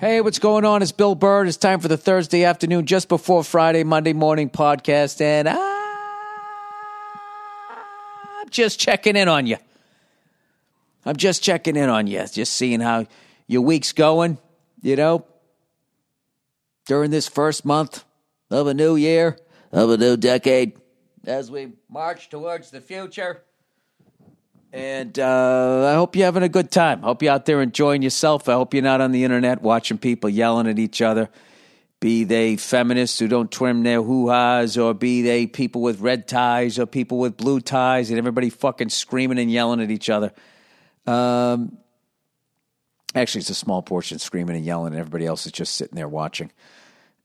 Hey, what's going on? It's Bill Burr. It's time for the Thursday afternoon, just before Friday, Monday morning podcast, and I'm just checking in on you. I'm just checking in on you, just seeing how your week's going, you know, during this first month of a new year, of a new decade, as we march towards the future. And uh, I hope you're having a good time. Hope you're out there enjoying yourself. I hope you're not on the internet watching people yelling at each other, be they feminists who don't trim their hoo ha's, or be they people with red ties, or people with blue ties, and everybody fucking screaming and yelling at each other. Um, actually, it's a small portion screaming and yelling, and everybody else is just sitting there watching.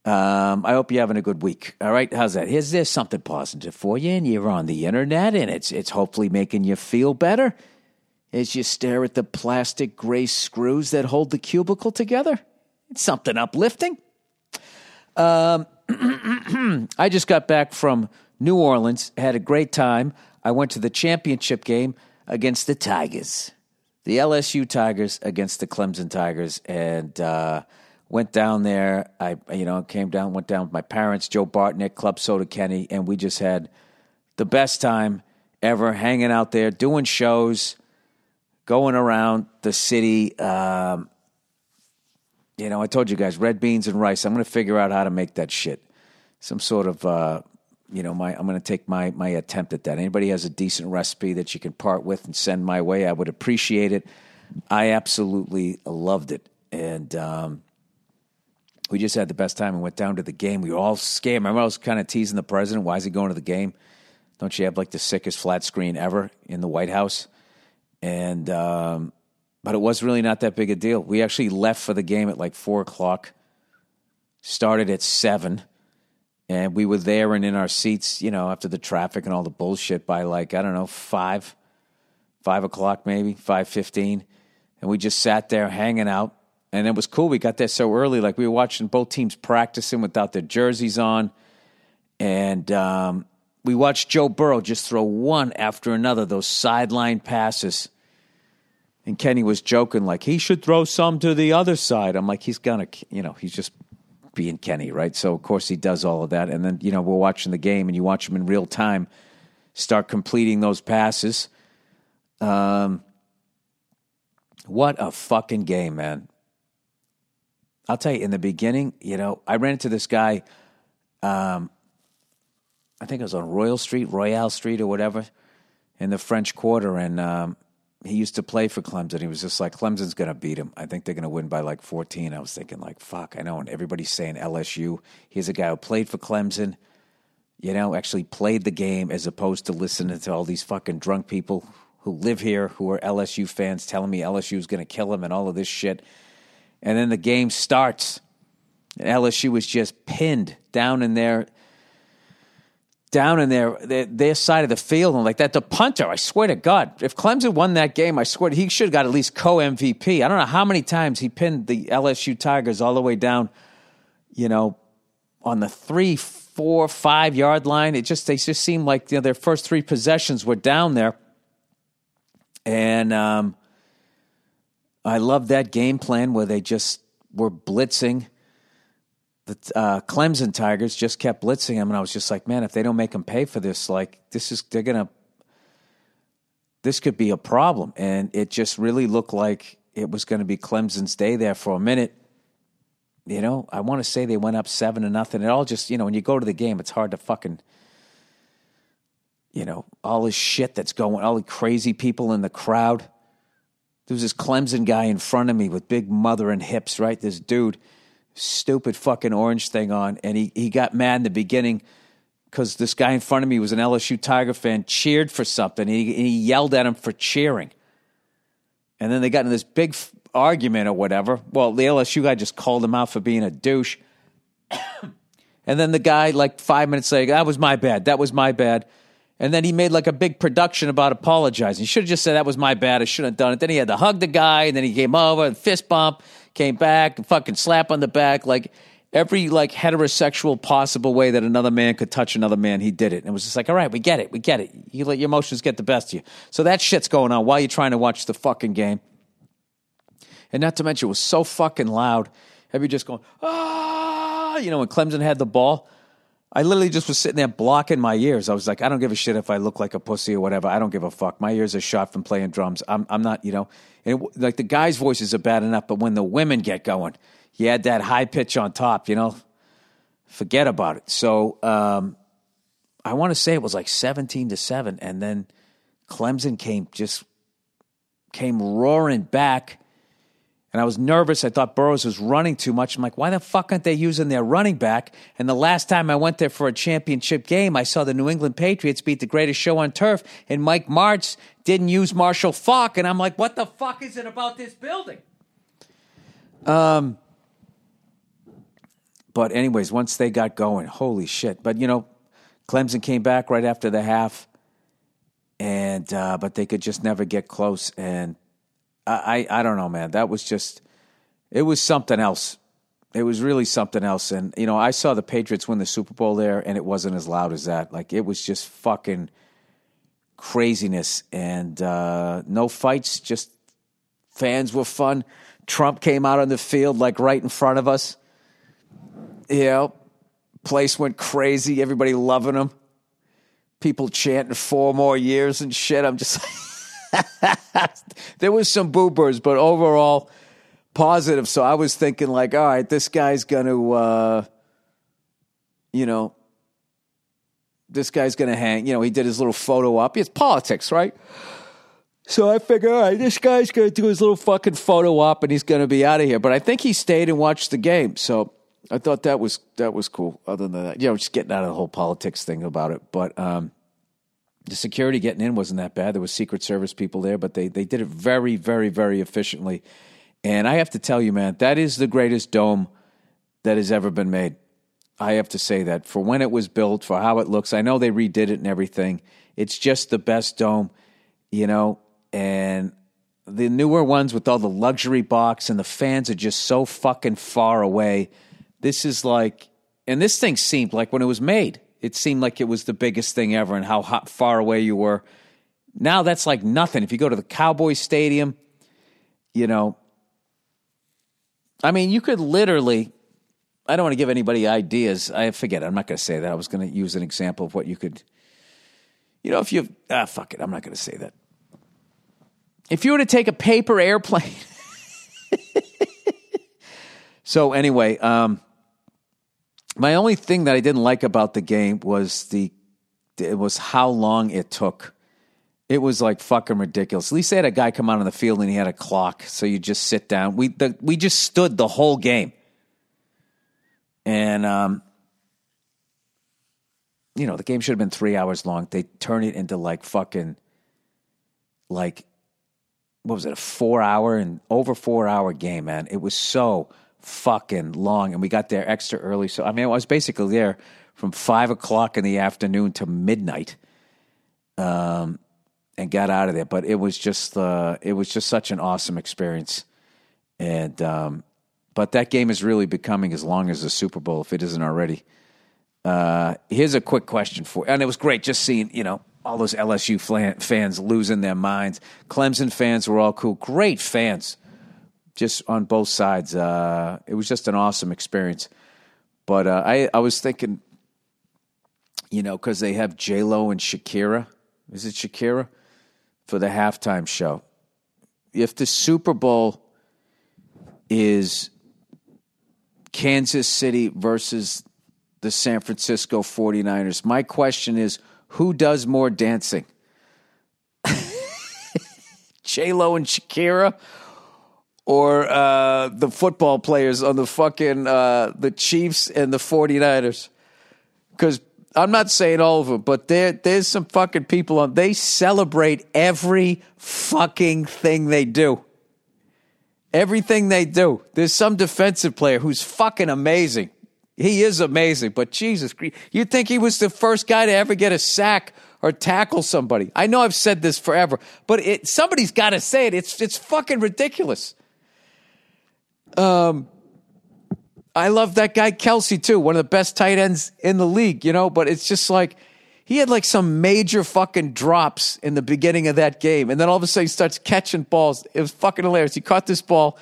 Um, I hope you're having a good week. All right, how's that? Here's there's something positive for you, and you're on the internet, and it's it's hopefully making you feel better as you stare at the plastic gray screws that hold the cubicle together. It's something uplifting. Um, I just got back from New Orleans, had a great time. I went to the championship game against the Tigers, the LSU Tigers against the Clemson Tigers, and. Uh, went down there. I, you know, came down, went down with my parents, Joe Bartnick, Club Soda Kenny, and we just had the best time ever hanging out there, doing shows, going around the city. Um, you know, I told you guys, red beans and rice. I'm going to figure out how to make that shit. Some sort of, uh, you know, my I'm going to take my my attempt at that. Anybody has a decent recipe that you can part with and send my way, I would appreciate it. I absolutely loved it, and um, we just had the best time and went down to the game. We were all scared. Remember, I was kind of teasing the president. Why is he going to the game? Don't you have like the sickest flat screen ever in the White House? And um, but it was really not that big a deal. We actually left for the game at like four o'clock. Started at seven, and we were there and in our seats. You know, after the traffic and all the bullshit by like I don't know five, five o'clock maybe five fifteen, and we just sat there hanging out and it was cool. We got there so early, like we were watching both teams practicing without their jerseys on, and um, we watched Joe Burrow just throw one after another those sideline passes. And Kenny was joking like he should throw some to the other side. I'm like he's gonna, you know, he's just being Kenny, right? So of course he does all of that, and then you know we're watching the game, and you watch him in real time start completing those passes. Um, what a fucking game, man! I'll tell you, in the beginning, you know, I ran into this guy. Um, I think it was on Royal Street, Royale Street, or whatever, in the French Quarter, and um, he used to play for Clemson. He was just like, Clemson's going to beat him. I think they're going to win by like 14. I was thinking, like, fuck, I know. And everybody's saying LSU. He's a guy who played for Clemson, you know, actually played the game as opposed to listening to all these fucking drunk people who live here who are LSU fans telling me LSU is going to kill him and all of this shit. And then the game starts. And LSU was just pinned down in their down in their, their, their side of the field and like that. The punter, I swear to God, if Clemson won that game, I swear he should have got at least co MVP. I don't know how many times he pinned the LSU Tigers all the way down, you know, on the three, four, five yard line. It just they just seemed like you know, their first three possessions were down there, and um, I love that game plan where they just were blitzing. The uh, Clemson Tigers just kept blitzing them, and I was just like, man, if they don't make them pay for this, like this is they're gonna, this could be a problem. And it just really looked like it was going to be Clemson's day there for a minute. You know, I want to say they went up seven to nothing. It all just, you know, when you go to the game, it's hard to fucking, you know, all this shit that's going, all the crazy people in the crowd. There was this Clemson guy in front of me with big mother and hips, right? This dude, stupid fucking orange thing on. And he, he got mad in the beginning because this guy in front of me was an LSU Tiger fan, cheered for something. And he, and he yelled at him for cheering. And then they got in this big f- argument or whatever. Well, the LSU guy just called him out for being a douche. and then the guy, like five minutes later, that was my bad. That was my bad. And then he made like a big production about apologizing. He should have just said that was my bad. I shouldn't have done it. Then he had to hug the guy, and then he came over and fist bump, came back, and fucking slap on the back, like every like heterosexual possible way that another man could touch another man. He did it, and it was just like, all right, we get it, we get it. You let your emotions get the best of you. So that shit's going on while you're trying to watch the fucking game. And not to mention, it was so fucking loud. Have you just going, ah, you know, when Clemson had the ball? I literally just was sitting there blocking my ears. I was like, I don't give a shit if I look like a pussy or whatever. I don't give a fuck. My ears are shot from playing drums. I'm, I'm not, you know, and it, like the guys' voices are bad enough, but when the women get going, you had that high pitch on top, you know, forget about it. So um, I want to say it was like 17 to 7. And then Clemson came just came roaring back and I was nervous. I thought Burrows was running too much. I'm like, why the fuck aren't they using their running back? And the last time I went there for a championship game, I saw the New England Patriots beat the greatest show on turf, and Mike Martz didn't use Marshall Faulk. And I'm like, what the fuck is it about this building? Um, but anyways, once they got going, holy shit! But you know, Clemson came back right after the half, and uh, but they could just never get close. And I, I don't know, man. That was just, it was something else. It was really something else. And, you know, I saw the Patriots win the Super Bowl there, and it wasn't as loud as that. Like, it was just fucking craziness and uh, no fights, just fans were fun. Trump came out on the field, like, right in front of us. You know, place went crazy. Everybody loving him. People chanting four more years and shit. I'm just there was some boobers, but overall positive. So I was thinking, like, all right, this guy's going to, uh, you know, this guy's going to hang. You know, he did his little photo op. It's politics, right? So I figure, all right, this guy's going to do his little fucking photo op and he's going to be out of here. But I think he stayed and watched the game. So I thought that was that was cool. Other than that, you know, just getting out of the whole politics thing about it. But um, the security getting in wasn't that bad. There was Secret Service people there, but they they did it very, very, very efficiently. And I have to tell you, man, that is the greatest dome that has ever been made. I have to say that for when it was built, for how it looks. I know they redid it and everything. It's just the best dome, you know. And the newer ones with all the luxury box and the fans are just so fucking far away. This is like, and this thing seemed like when it was made it seemed like it was the biggest thing ever and how hot, far away you were. Now that's like nothing. If you go to the Cowboys Stadium, you know, I mean, you could literally. I don't want to give anybody ideas. I forget. I'm not going to say that. I was going to use an example of what you could. You know, if you ah fuck it, I'm not going to say that. If you were to take a paper airplane. so anyway, um, my only thing that I didn't like about the game was the it was how long it took. It was like fucking ridiculous. At least they had a guy come out on the field and he had a clock, so you just sit down. We the, we just stood the whole game, and um, you know the game should have been three hours long. They turn it into like fucking like what was it a four hour and over four hour game, man. It was so fucking long, and we got there extra early. So I mean, I was basically there from five o'clock in the afternoon to midnight, um, and got out of there. But it was just uh, it was just such an awesome experience, and um, but that game is really becoming as long as the Super Bowl if it isn't already. Uh, here's a quick question for, and it was great just seeing you know all those LSU fans losing their minds. Clemson fans were all cool, great fans just on both sides. Uh, it was just an awesome experience. But uh, I, I was thinking, you know, because they have J Lo and Shakira. Is it Shakira for the halftime show? If the Super Bowl is Kansas City versus the San Francisco 49ers, my question is who does more dancing? J Lo and Shakira or uh, the football players on the fucking uh, the Chiefs and the 49ers. Because I'm not saying all of them, but there there's some fucking people on. They celebrate every fucking thing they do. Everything they do. There's some defensive player who's fucking amazing. He is amazing, but Jesus, Christ, you'd think he was the first guy to ever get a sack or tackle somebody. I know I've said this forever, but it, somebody's got to say it. It's it's fucking ridiculous. Um, I love that guy Kelce too, one of the best tight ends in the league, you know, but it's just like he had like some major fucking drops in the beginning of that game. And then all of a sudden he starts catching balls. It was fucking hilarious. He caught this ball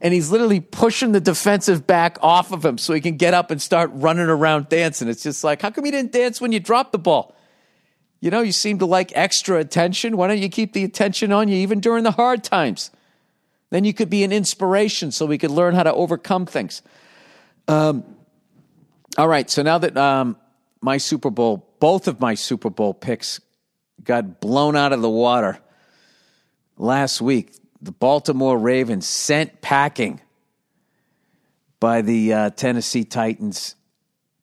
and he's literally pushing the defensive back off of him so he can get up and start running around dancing. It's just like, how come you didn't dance when you dropped the ball? You know, you seem to like extra attention. Why don't you keep the attention on you even during the hard times? Then you could be an inspiration so we could learn how to overcome things. Um, all right, so now that um, my Super Bowl, both of my Super Bowl picks got blown out of the water last week, the Baltimore Ravens sent packing by the uh, Tennessee Titans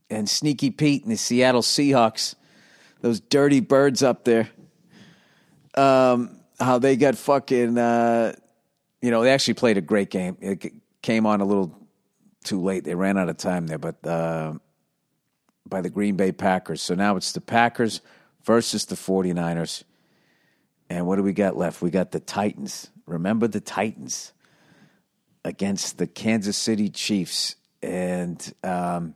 and Sneaky Pete and the Seattle Seahawks, those dirty birds up there. Um, how they got fucking, uh, you know, they actually played a great game. It came on a little too late. They ran out of time there, but uh, by the Green Bay Packers. So now it's the Packers versus the 49ers. And what do we got left? We got the Titans. Remember the Titans against the Kansas City Chiefs. And um,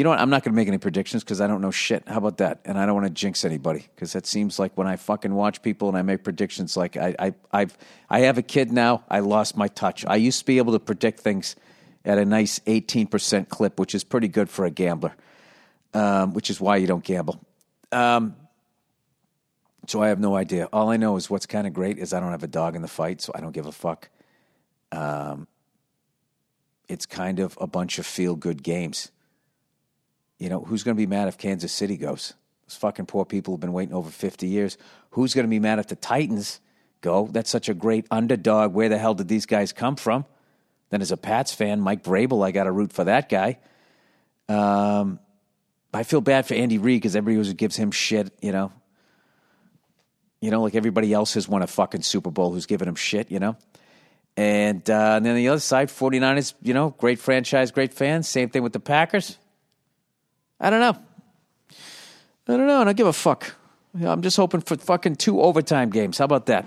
you know what? I'm not going to make any predictions because I don't know shit. How about that? And I don't want to jinx anybody because that seems like when I fucking watch people and I make predictions, like I, I, I've, I have a kid now. I lost my touch. I used to be able to predict things at a nice 18% clip, which is pretty good for a gambler, um, which is why you don't gamble. Um, so I have no idea. All I know is what's kind of great is I don't have a dog in the fight, so I don't give a fuck. Um, it's kind of a bunch of feel good games. You know, who's going to be mad if Kansas City goes? Those fucking poor people have been waiting over 50 years. Who's going to be mad if the Titans go? That's such a great underdog. Where the hell did these guys come from? Then, as a Pats fan, Mike Vrabel, I got to root for that guy. Um, I feel bad for Andy Reid because everybody gives him shit, you know. You know, like everybody else has won a fucking Super Bowl who's giving him shit, you know. And, uh, and then the other side, 49ers, you know, great franchise, great fans. Same thing with the Packers. I don't know. I don't know. I don't give a fuck. I'm just hoping for fucking two overtime games. How about that?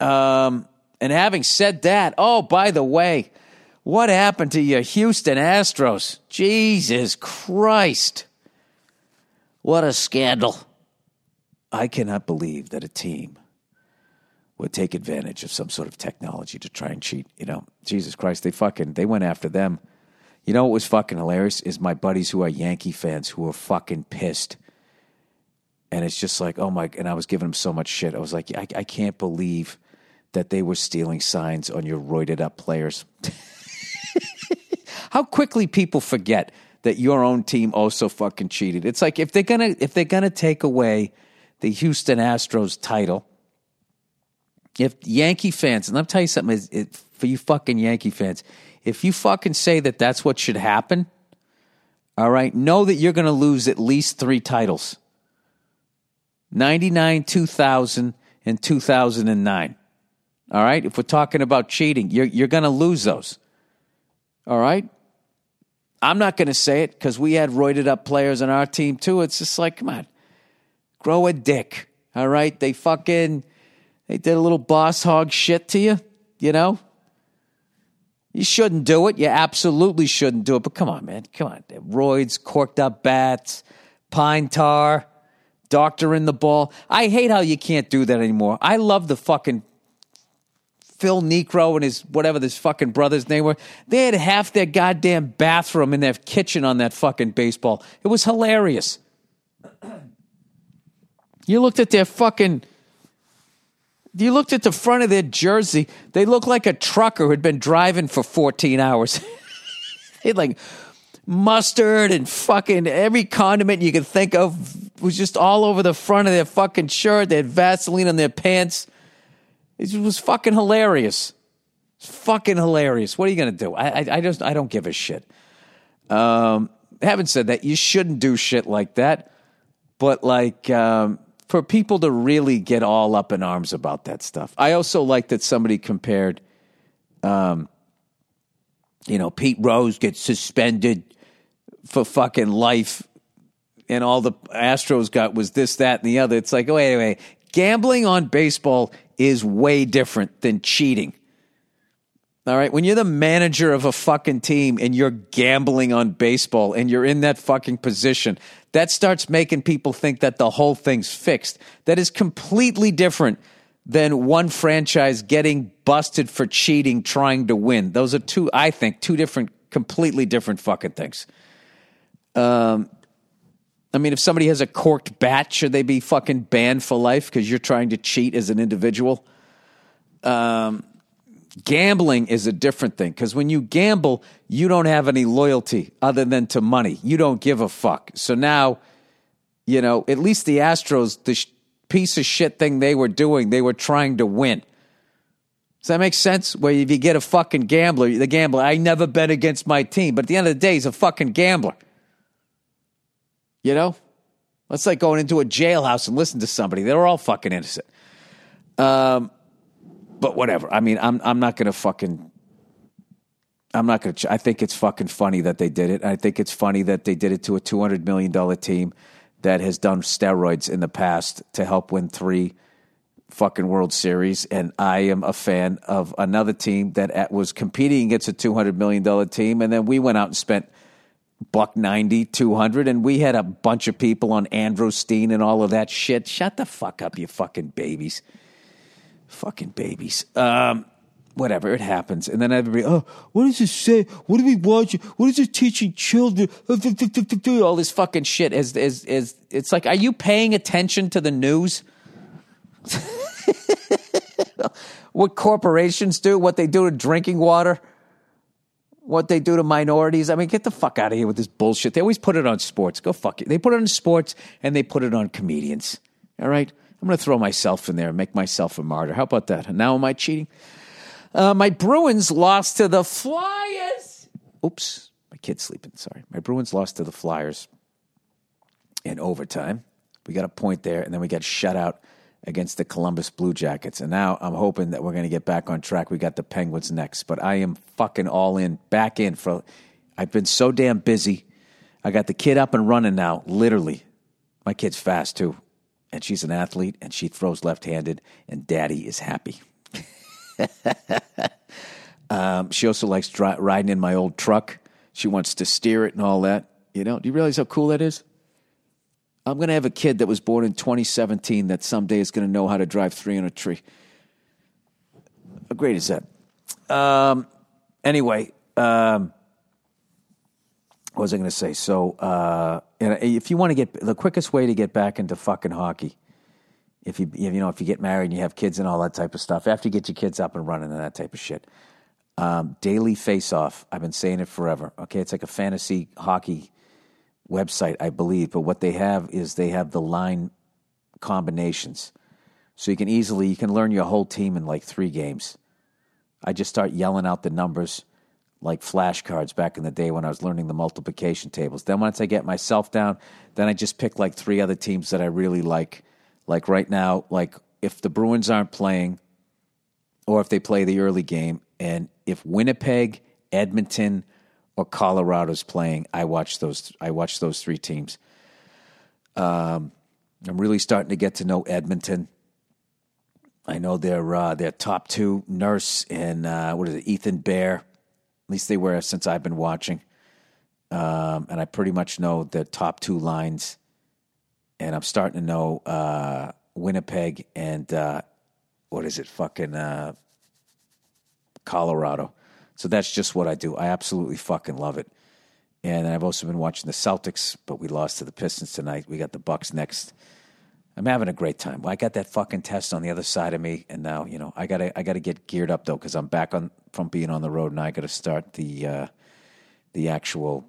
Um, and having said that, oh, by the way, what happened to your Houston Astros? Jesus Christ. What a scandal. I cannot believe that a team would take advantage of some sort of technology to try and cheat. You know, Jesus Christ, they fucking they went after them. You know what was fucking hilarious is my buddies who are Yankee fans who are fucking pissed. And it's just like, oh my, and I was giving them so much shit. I was like, I, I can't believe that they were stealing signs on your roided up players. How quickly people forget that your own team also fucking cheated. It's like if they're gonna if they're gonna take away the Houston Astros title, if Yankee fans, and let me tell you something, it, for you fucking Yankee fans, if you fucking say that that's what should happen, all right, know that you're going to lose at least three titles 99, 2000, and 2009. All right, if we're talking about cheating, you're, you're going to lose those. All right? I'm not going to say it because we had roided up players on our team too. It's just like, come on, grow a dick. All right. They fucking, they did a little boss hog shit to you, you know? You shouldn't do it. You absolutely shouldn't do it. But come on, man. Come on. Roids, corked up bats, pine tar, doctor in the ball. I hate how you can't do that anymore. I love the fucking Phil Niekro and his whatever this fucking brother's name were. They had half their goddamn bathroom in their kitchen on that fucking baseball. It was hilarious. You looked at their fucking. You looked at the front of their jersey. They looked like a trucker who had been driving for 14 hours. had like mustard and fucking every condiment you could think of was just all over the front of their fucking shirt. They had Vaseline on their pants. It was fucking hilarious. It's fucking hilarious. What are you going to do? I, I, I, just I don't give a shit. Um, having said that, you shouldn't do shit like that. But like um, for people to really get all up in arms about that stuff. I also like that somebody compared, um, you know, Pete Rose gets suspended for fucking life, and all the Astros got was this, that, and the other. It's like, wait, wait, gambling on baseball is way different than cheating. All right. When you're the manager of a fucking team and you're gambling on baseball and you're in that fucking position, that starts making people think that the whole thing's fixed. That is completely different than one franchise getting busted for cheating trying to win. Those are two, I think, two different, completely different fucking things. Um, I mean, if somebody has a corked bat, should they be fucking banned for life because you're trying to cheat as an individual? Um, gambling is a different thing because when you gamble, you don't have any loyalty other than to money. You don't give a fuck. So now, you know, at least the Astros, the sh- piece of shit thing they were doing, they were trying to win. Does that make sense? Where if you get a fucking gambler, the gambler, I never bet against my team, but at the end of the day, he's a fucking gambler. You know? That's like going into a jailhouse and listen to somebody. They're all fucking innocent. Um, but whatever. I mean, I'm I'm not gonna fucking. I'm not gonna. I think it's fucking funny that they did it. I think it's funny that they did it to a 200 million dollar team that has done steroids in the past to help win three fucking World Series. And I am a fan of another team that was competing against a $200 million team. And then we went out and spent buck 90, 200. And we had a bunch of people on Androstene and all of that shit. Shut the fuck up, you fucking babies. Fucking babies. Um, whatever, it happens. And then everybody, oh, what does it say? What are we watching? What is it teaching children? All this fucking shit is, is, is, it's like, are you paying attention to the news? what corporations do, what they do to drinking water, what they do to minorities. I mean, get the fuck out of here with this bullshit. They always put it on sports. Go fuck it. They put it on sports and they put it on comedians. All right? I'm going to throw myself in there and make myself a martyr. How about that? And now am I cheating? Uh, my Bruins lost to the Flyers. Oops, my kid's sleeping. Sorry. My Bruins lost to the Flyers in overtime. We got a point there, and then we got shut out against the Columbus Blue Jackets. And now I'm hoping that we're going to get back on track. We got the Penguins next, but I am fucking all in, back in for. I've been so damn busy. I got the kid up and running now, literally. My kid's fast too, and she's an athlete, and she throws left handed, and daddy is happy. um, she also likes riding in my old truck. She wants to steer it and all that. You know, do you realize how cool that is? I'm going to have a kid that was born in 2017 that someday is going to know how to drive three on a tree. How great is that? Um, anyway, um, what was I going to say? So, uh, if you want to get the quickest way to get back into fucking hockey if you you know if you get married and you have kids and all that type of stuff after you get your kids up and running and that type of shit. Um, daily face off i've been saying it forever. Okay it's like a fantasy hockey website i believe but what they have is they have the line combinations. So you can easily you can learn your whole team in like three games. I just start yelling out the numbers like flashcards back in the day when i was learning the multiplication tables then once i get myself down then i just pick like three other teams that i really like like right now, like if the Bruins aren't playing or if they play the early game, and if Winnipeg, Edmonton, or Colorado's playing, I watch those. I watch those three teams. Um, I'm really starting to get to know Edmonton. I know their uh, their top two, Nurse and uh, what is it, Ethan Bear. At least they were since I've been watching, um, and I pretty much know the top two lines and I'm starting to know uh, Winnipeg and uh, what is it, fucking uh, Colorado. So that's just what I do. I absolutely fucking love it. And I've also been watching the Celtics, but we lost to the Pistons tonight. We got the Bucks next. I'm having a great time. I got that fucking test on the other side of me, and now you know I gotta I gotta get geared up though because I'm back on from being on the road, and I got to start the uh, the actual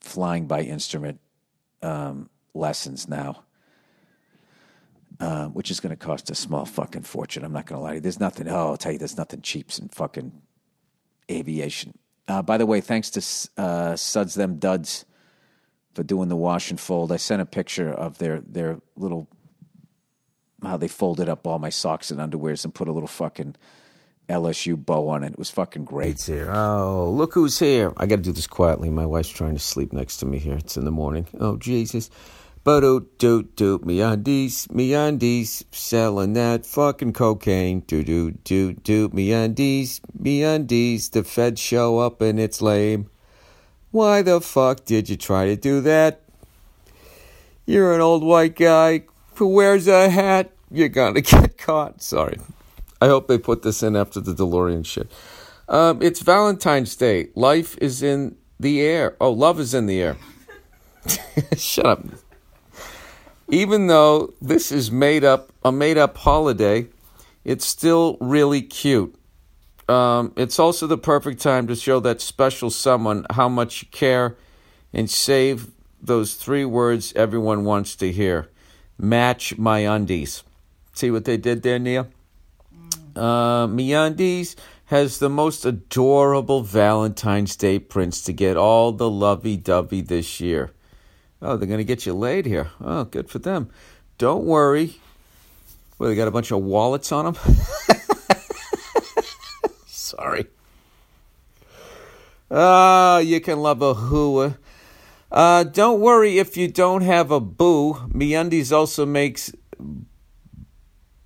flying by instrument um, lessons now, uh, which is to cost a small fucking fortune. I'm not to lie to you. There's nothing, oh, I'll tell you, there's nothing cheap in fucking aviation. Uh, by the way, thanks to uh, Suds Them Duds for doing the wash and fold. I sent a picture of their, their little, how they folded up all my socks and underwears and put a little fucking LSU bow on it. It was fucking great. It's here. Oh, look who's here. I got to do this quietly. My wife's trying to sleep next to me here. It's in the morning. Oh, Jesus. But oh, do do me undies, me undies, selling that fucking cocaine. Do do do do me undies, me undies. The feds show up and it's lame. Why the fuck did you try to do that? You're an old white guy who wears a hat you're gonna get caught. Sorry. I hope they put this in after the DeLorean shit. Um, it's Valentine's Day. Life is in the air. Oh, love is in the air. Shut up. Even though this is made up a made up holiday, it's still really cute. Um, it's also the perfect time to show that special someone how much you care and save those three words everyone wants to hear. Match my undies. See what they did there, Nia? Uh, MeUndies has the most adorable Valentine's Day prints to get all the lovey-dovey this year. Oh, they're going to get you laid here. Oh, good for them. Don't worry. Well, they got a bunch of wallets on them. Sorry. Ah, you can love a hua. Uh, don't worry if you don't have a boo. MeUndies also makes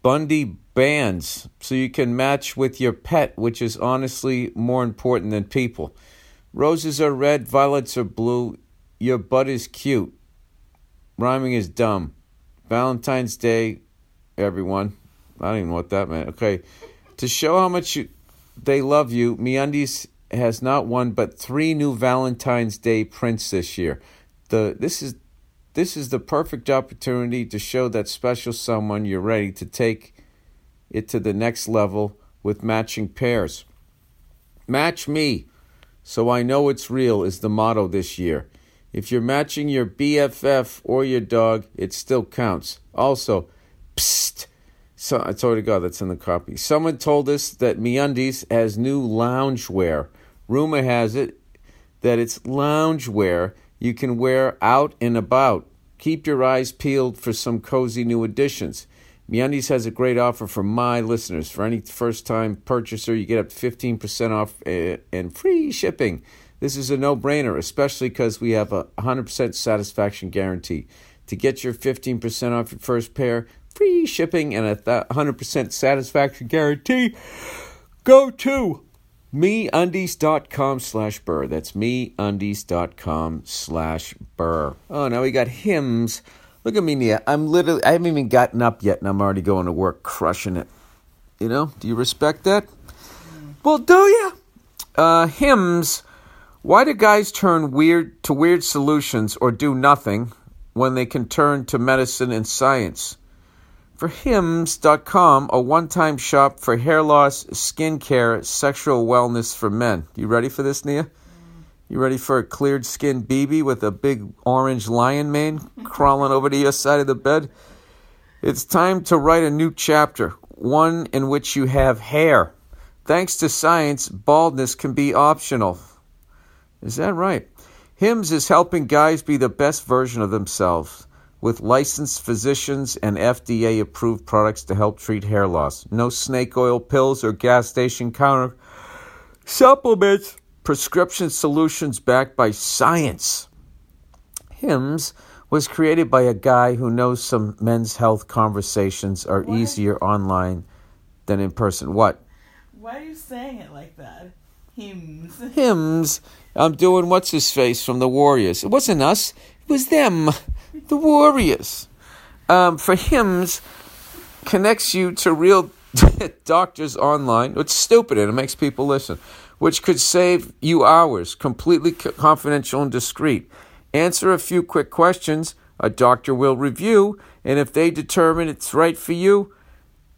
Bundy bands so you can match with your pet, which is honestly more important than people. Roses are red, violets are blue. Your butt is cute. Rhyming is dumb. Valentine's Day, everyone. I don't even know what that meant. Okay. To show how much you, they love you, MeUndies has not one but three new Valentine's Day prints this year. The this is this is the perfect opportunity to show that special someone you're ready to take it to the next level with matching pairs. Match me so I know it's real is the motto this year. If you're matching your BFF or your dog, it still counts. Also, psst. So I told you God that's in the copy. Someone told us that MeUndies has new loungewear. Rumor has it that it's loungewear you can wear out and about. Keep your eyes peeled for some cozy new additions. MeUndies has a great offer for my listeners. For any first-time purchaser, you get up to 15% off eh, and free shipping. This is a no-brainer, especially because we have a 100% satisfaction guarantee. To get your 15% off your first pair, free shipping, and a 100% satisfaction guarantee, go to meundies.com slash burr. That's meundies.com slash burr. Oh, now we got Hims. Look at me, Nia. I'm literally, I haven't even gotten up yet, and I'm already going to work crushing it. You know, do you respect that? Well, do you? Uh, Hims. Why do guys turn weird to weird solutions or do nothing when they can turn to medicine and science? For hims.com, a one time shop for hair loss, skin care, sexual wellness for men. You ready for this, Nia? You ready for a cleared skin BB with a big orange lion mane crawling over to your side of the bed? It's time to write a new chapter, one in which you have hair. Thanks to science, baldness can be optional. Is that right? Hims is helping guys be the best version of themselves with licensed physicians and FDA approved products to help treat hair loss. No snake oil pills or gas station counter supplements. Prescription solutions backed by science. Hims was created by a guy who knows some men's health conversations are What? easier online than in person. What? Why are you saying it like that? Hymns. Hims. I'm doing what's his face from the Warriors. It wasn't us. It was them, the Warriors. Um, for Hims, connects you to real doctors online. It's stupid and it makes people listen, which could save you hours, completely confidential and discreet. Answer a few quick questions. A doctor will review, and if they determine it's right for you,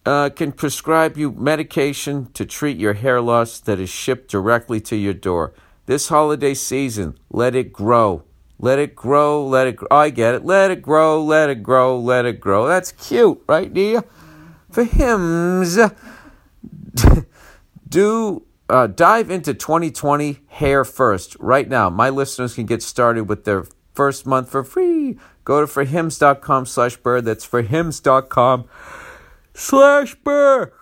uh, can prescribe you medication to treat your hair loss that is shipped directly to your door. This holiday season, let it grow. Let it grow, let it grow. I get it. Let it grow, let it grow, let it grow. That's cute, right, Nia? For Hims, do uh, dive into 2020 hair first right now. My listeners can get started with their first month for free. Go to forhims.com slash burr. That's forhims.com slash burr.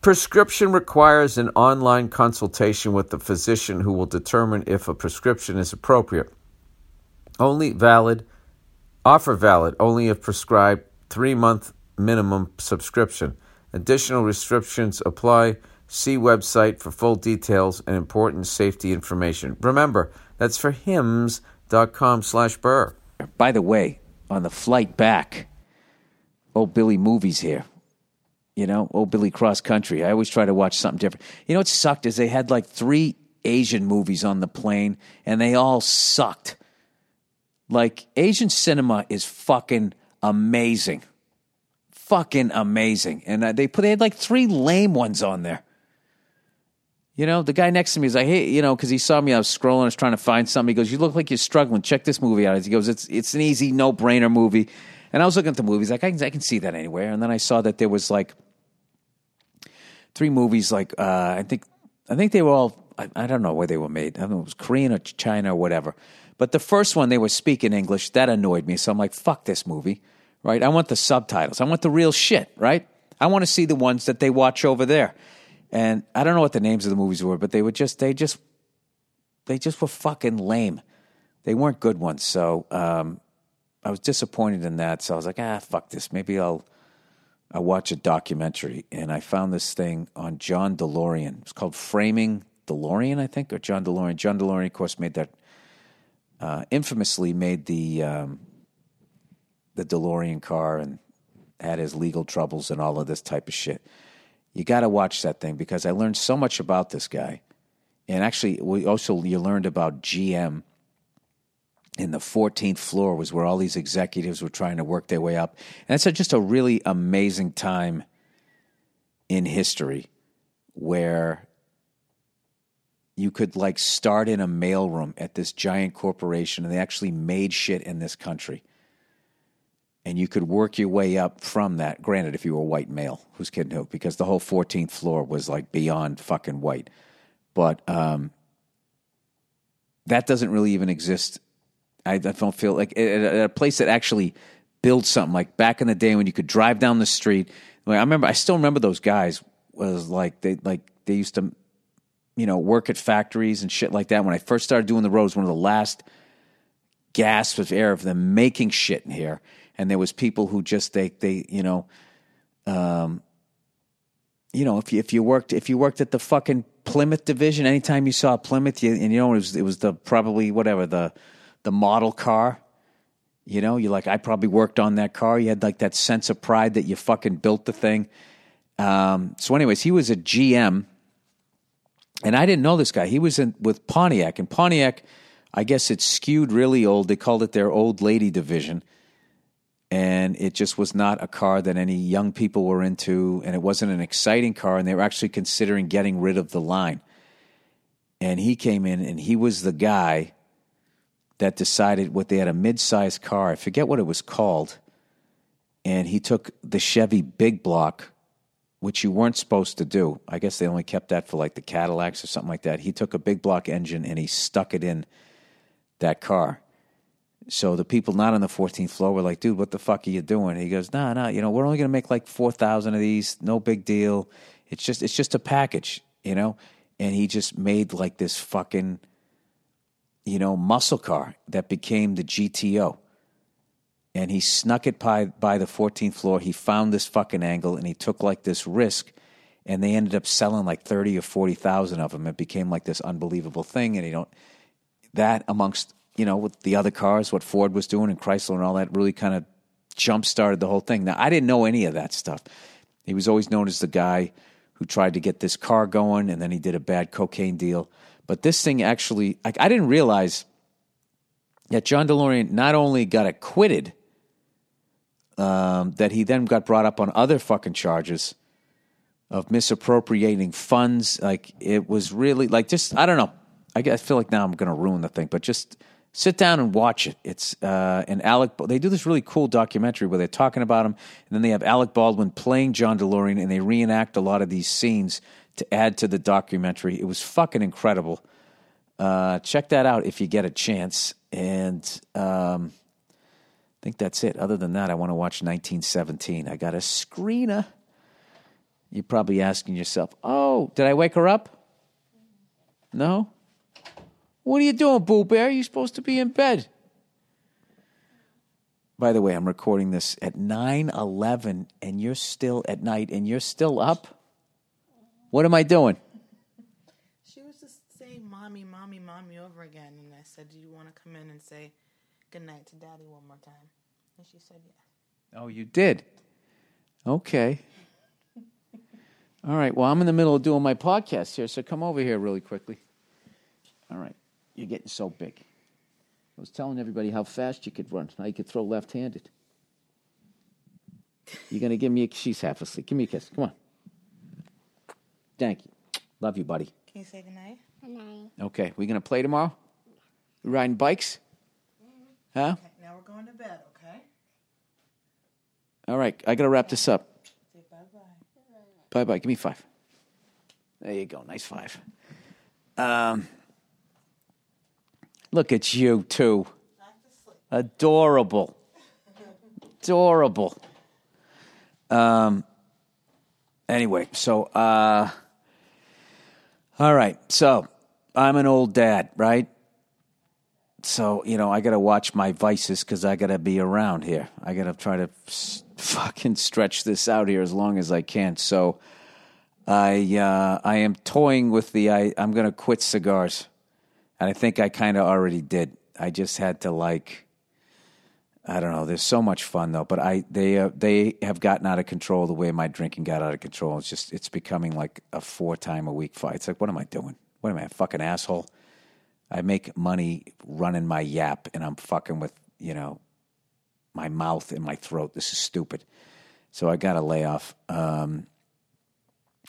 Prescription requires an online consultation with the physician who will determine if a prescription is appropriate. Only valid, offer valid only if prescribed three month minimum subscription. Additional restrictions apply. See website for full details and important safety information. Remember, that's for hims.com slash burr. By the way, on the flight back old Billy movies here. You know, old Billy Cross Country. I always try to watch something different. You know what sucked is they had like three Asian movies on the plane, and they all sucked. Like Asian cinema is fucking amazing, fucking amazing. And uh, they put they had like three lame ones on there. You know, the guy next to me is like, hey, you know, because he saw me, I was scrolling, I was trying to find something. He goes, "You look like you're struggling. Check this movie out." He goes, "It's it's an easy, no brainer movie." And I was looking at the movies, like I can I can see that anywhere. And then I saw that there was like three movies, like uh, I think I think they were all I, I don't know where they were made. I don't know it was Korean or China or whatever. But the first one they were speaking English, that annoyed me. So I'm like, fuck this movie, right? I want the subtitles. I want the real shit, right? I want to see the ones that they watch over there. And I don't know what the names of the movies were, but they were just they just they just were fucking lame. They weren't good ones. So um, I was disappointed in that. So I was like, ah, fuck this. Maybe I'll I'll watch a documentary. And I found this thing on John DeLorean. It's called Framing DeLorean, I think, or John DeLorean. John DeLorean, of course, made that uh, infamously made the um, the DeLorean car and had his legal troubles and all of this type of shit. You got to watch that thing because I learned so much about this guy, and actually, we also you learned about GM. In the 14th floor was where all these executives were trying to work their way up, and it's just a really amazing time in history where you could like start in a mailroom at this giant corporation and they actually made shit in this country. And you could work your way up from that. Granted, if you were a white male, who's kidding who? Because the whole 14th floor was like beyond fucking white. But um, that doesn't really even exist. I, I don't feel like at a place that actually built something like back in the day when you could drive down the street. I remember, I still remember those guys was like they like they used to you know, work at factories and shit like that. When I first started doing the roads, one of the last gasps of air of them making shit in here. And there was people who just they they you know, um, you know if you if you worked if you worked at the fucking Plymouth division, anytime you saw Plymouth, you, and you know it was it was the probably whatever the the model car. You know, you're like I probably worked on that car. You had like that sense of pride that you fucking built the thing. Um, so, anyways, he was a GM and I didn't know this guy. He was in with Pontiac, and Pontiac, I guess it skewed really old. They called it their old lady division, and it just was not a car that any young people were into, and it wasn't an exciting car. And they were actually considering getting rid of the line. And he came in, and he was the guy that decided what they had a mid-sized car. I forget what it was called, and he took the Chevy Big Block which you weren't supposed to do. I guess they only kept that for like the Cadillacs or something like that. He took a big block engine and he stuck it in that car. So the people not on the 14th floor were like, dude, what the fuck are you doing? he goes, nah, nah, you know, we're only going to make like 4,000 of these. No big deal. It's just, it's just a package, you know? And he just made like this fucking, you know, muscle car that became the GTO and he snuck it by, by the 14th floor. He found this fucking angle and he took like this risk and they ended up selling like 30 or 40,000 of them. It became like this unbelievable thing. And you know, that amongst, you know, with the other cars, what Ford was doing and Chrysler and all that really kind of jump started the whole thing. Now, I didn't know any of that stuff. He was always known as the guy who tried to get this car going and then he did a bad cocaine deal. But this thing actually, like, I didn't realize that John DeLorean not only got acquitted um, that he then got brought up on other fucking charges of misappropriating funds. Like it was really like just I don't know. I, I feel like now I'm going to ruin the thing, but just sit down and watch it. It's uh, and Alec. They do this really cool documentary where they're talking about him, and then they have Alec Baldwin playing John DeLorean, and they reenact a lot of these scenes to add to the documentary. It was fucking incredible. Uh, check that out if you get a chance. And um, I think that's it. Other than that, I want to watch 1917. I got a screener. You're probably asking yourself, oh, did I wake her up? No? What are you doing, Boo Bear? You're supposed to be in bed. By the way, I'm recording this at 9 11 and you're still at night and you're still up? What am I doing? She was just saying, Mommy, Mommy, Mommy over again. And I said, Do you want to come in and say, good night to daddy one more time? And she said yes. Oh, you did? Okay. All right. Well, I'm in the middle of doing my podcast here, so come over here really quickly. All right. You're getting so big. I was telling everybody how fast you could run. Now you could throw left handed. You're going to give me a She's half asleep. Give me a kiss. Come on. Thank you. Love you, buddy. Can you say goodnight? Okay. We going to play tomorrow? We riding bikes? Huh? Okay, now we're going to bed, okay? All right. I got to wrap this up. Say bye bye. Bye bye. Give me five. There you go. Nice five. Um, look at you, too. Back to sleep. Adorable. Adorable. Um, anyway, so, uh, all right. So, I'm an old dad, right? So, you know, I got to watch my vices because I got to be around here. I got to try to s- fucking stretch this out here as long as I can. So, I uh, I am toying with the I, I'm to quit cigars, and I think I kind of already did. I just had to like, I don't know. There's so much fun though, but I they uh, they have gotten out of control the way my drinking got out of control. It's just it's becoming like a four time a week fight. It's like what am I doing? What am I a fucking asshole? I make money running my yap, and I'm fucking with you know my mouth and my throat. This is stupid. So I got to lay off. Um,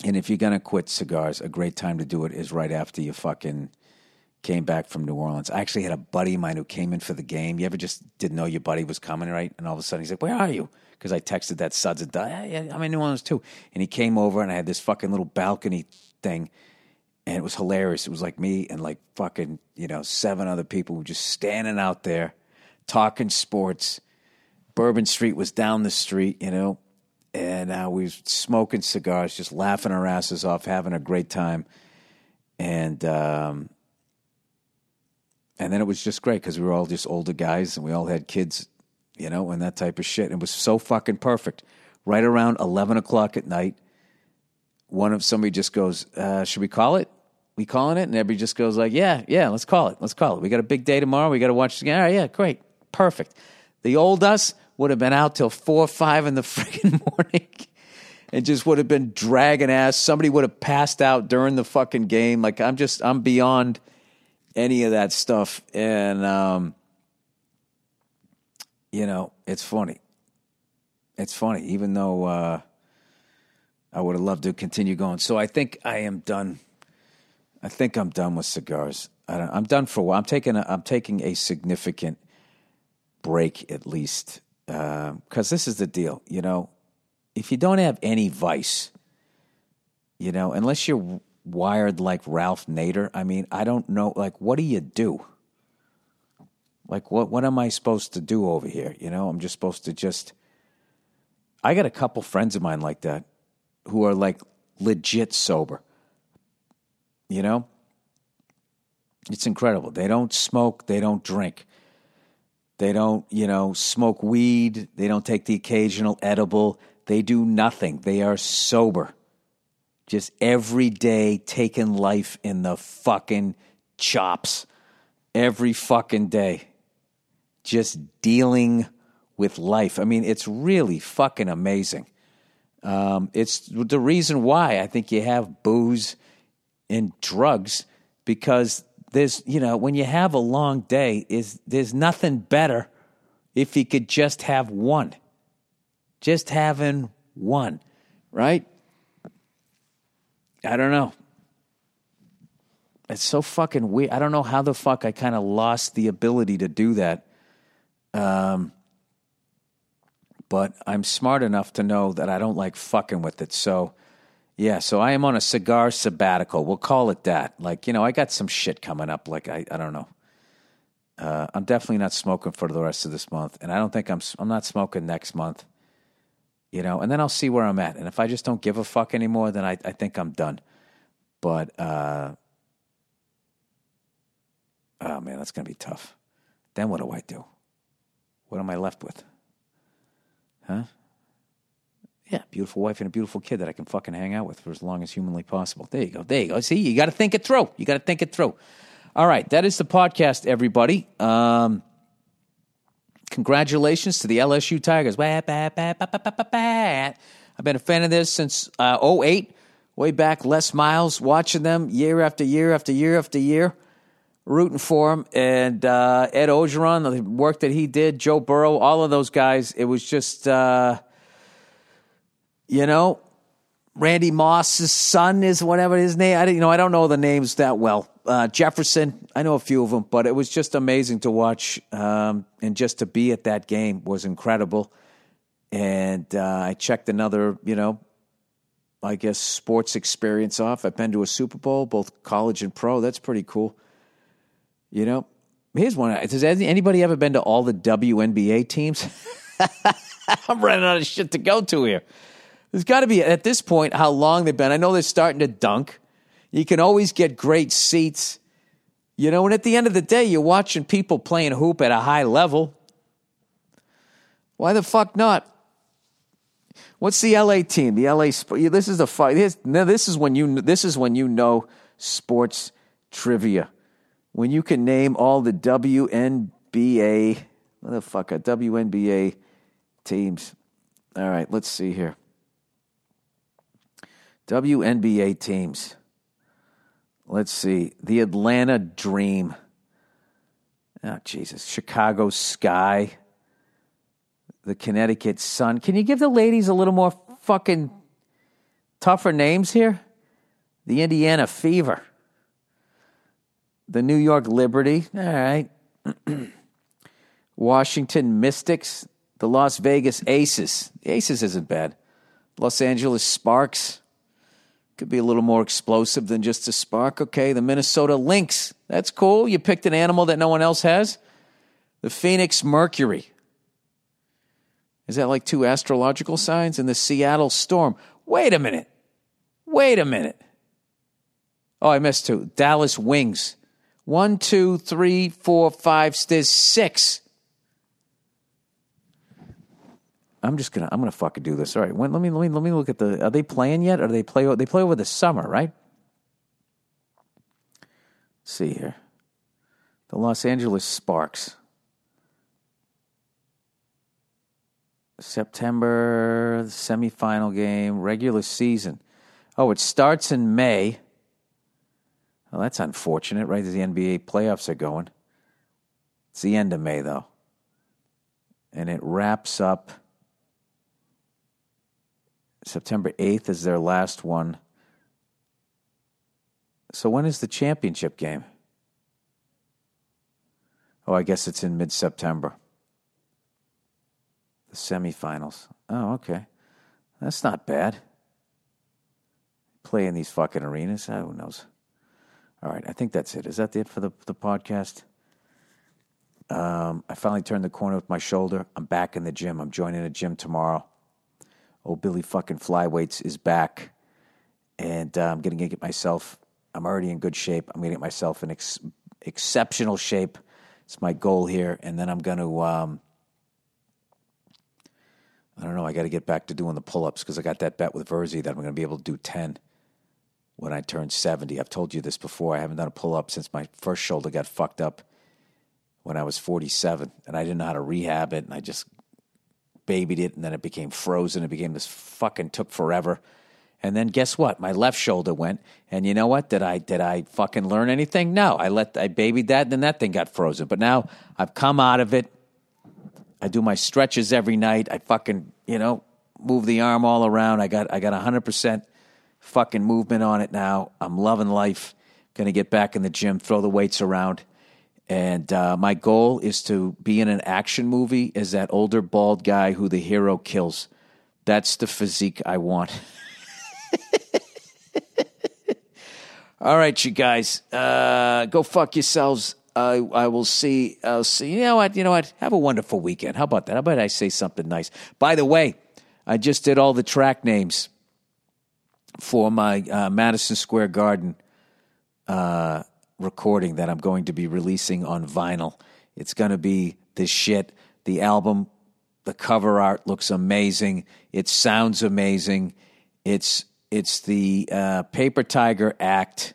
and if you're gonna quit cigars, a great time to do it is right after you fucking came back from New Orleans. I actually had a buddy of mine who came in for the game. You ever just didn't know your buddy was coming, right? And all of a sudden he's like, "Where are you?" Because I texted that suds and yeah, I'm in New Orleans too. And he came over, and I had this fucking little balcony thing, and it was hilarious. It was like me and like fucking you know seven other people were just standing out there talking sports. Bourbon Street was down the street, you know, and uh, we was smoking cigars, just laughing our asses off, having a great time, and um, and then it was just great because we were all just older guys and we all had kids, you know, and that type of shit. It was so fucking perfect. Right around eleven o'clock at night, one of somebody just goes, uh, "Should we call it?" We calling it, and everybody just goes like, "Yeah, yeah, let's call it. Let's call it. We got a big day tomorrow. We got to watch the. All right, yeah, great, perfect." The old us would have been out till four or five in the freaking morning. and just would have been dragging ass. Somebody would have passed out during the fucking game. Like I'm just I'm beyond any of that stuff. And um you know, it's funny. It's funny, even though uh I would have loved to continue going. So I think I am done. I think I'm done with cigars. I I'm done for a while. I'm taking a, I'm taking a significant break at least uh, because this is the deal. You know, if you don't have any vice, you know, unless you're wired like Ralph Nader, I mean, I don't know. Like, what do you do? Like, what what am I supposed to do over here? You know, I'm just supposed to just. I got a couple friends of mine like that, who are like legit sober. You know, it's incredible. They don't smoke. They don't drink. They don't, you know, smoke weed. They don't take the occasional edible. They do nothing. They are sober. Just every day taking life in the fucking chops. Every fucking day. Just dealing with life. I mean, it's really fucking amazing. Um, it's the reason why I think you have booze and drugs because there's you know when you have a long day is there's nothing better if you could just have one. Just having one right? I don't know. It's so fucking weird. I don't know how the fuck i kind of lost the ability to do that. Um but i'm smart enough to know that i don't like fucking with it so yeah, so I am on a cigar sabbatical. We'll call it that. Like, you know, I got some shit coming up. Like, I, I don't know. Uh, I'm definitely not smoking for the rest of this month, and I don't think I'm. I'm not smoking next month. You know, and then I'll see where I'm at. And if I just don't give a fuck anymore, then I, I think I'm done. But uh, oh man, that's gonna be tough. Then what do I do? What am I left with? Huh? Yeah, beautiful wife and a beautiful kid that I can fucking hang out with for as long as humanly possible. There you go. There you go. See, you got to think it through. You got to think it through. All right, that is the podcast, everybody. Um, congratulations to the LSU Tigers. I've been a fan of this since uh, 08, way back. Les Miles, watching them year after year after year after year, rooting for him. And uh, Ed Orgeron, the work that he did, Joe Burrow, all of those guys. It was just, uh, you know, Randy Moss's son is whatever his name. I you know I don't know the names that well. Uh, Jefferson, I know a few of them, but it was just amazing to watch um, and just to be at that game was incredible. And uh, I checked another, you know, I guess sports experience off. I've been to a Super Bowl, both college and pro. That's pretty cool. You know, here's one. Has anybody ever been to all the WNBA teams? I'm running out of shit to go to here. There's got to be, at this point, how long they've been. I know they're starting to dunk. You can always get great seats. You know, and at the end of the day, you're watching people playing hoop at a high level. Why the fuck not? What's the LA team? The LA. This is the fight. This, this is when you. This is when you know sports trivia. When you can name all the WNBA, motherfucker, WNBA teams. All right, let's see here. WNBA teams. Let's see. The Atlanta Dream. Oh, Jesus. Chicago Sky. The Connecticut Sun. Can you give the ladies a little more fucking tougher names here? The Indiana Fever. The New York Liberty. All right. Washington Mystics. The Las Vegas Aces. The Aces isn't bad. Los Angeles Sparks. Could be a little more explosive than just a spark. Okay, the Minnesota Lynx. That's cool. You picked an animal that no one else has. The Phoenix Mercury. Is that like two astrological signs? And the Seattle Storm. Wait a minute. Wait a minute. Oh, I missed two. Dallas Wings. One, two, three, four, five. There's six. I'm just gonna I'm gonna fucking do this. All right, when, let me let me let me look at the. Are they playing yet? Or they play? They play over the summer, right? Let's see here, the Los Angeles Sparks. September semifinal game, regular season. Oh, it starts in May. Well, that's unfortunate, right? As the NBA playoffs are going. It's the end of May, though. And it wraps up September 8th is their last one. So when is the championship game? Oh, I guess it's in mid September. The semifinals. Oh, okay. That's not bad. Play in these fucking arenas. Who knows? All right, I think that's it. Is that it for the, the podcast? Um, I finally turned the corner with my shoulder. I'm back in the gym. I'm joining a gym tomorrow. Old Billy fucking Flyweights is back, and uh, I'm going to get myself. I'm already in good shape. I'm going to get myself in ex- exceptional shape. It's my goal here, and then I'm going to. Um, I don't know. I got to get back to doing the pull-ups because I got that bet with Verzi that I'm going to be able to do ten when I turned 70. I've told you this before. I haven't done a pull-up since my first shoulder got fucked up when I was 47, and I didn't know how to rehab it, and I just babied it, and then it became frozen. It became this fucking took forever. And then guess what? My left shoulder went, and you know what? Did I did I fucking learn anything? No. I let I babied that, and then that thing got frozen. But now I've come out of it. I do my stretches every night. I fucking you know move the arm all around. I got I got hundred percent fucking movement on it now. I'm loving life. To get back in the gym, throw the weights around. And uh, my goal is to be in an action movie as that older bald guy who the hero kills. That's the physique I want. All right, you guys, uh, go fuck yourselves. I, I will see. I'll see. You know what? You know what? Have a wonderful weekend. How about that? How about I say something nice? By the way, I just did all the track names for my uh, Madison Square Garden uh, recording that I'm going to be releasing on vinyl. It's going to be the shit. The album, the cover art looks amazing. It sounds amazing. It's it's the uh, Paper Tiger act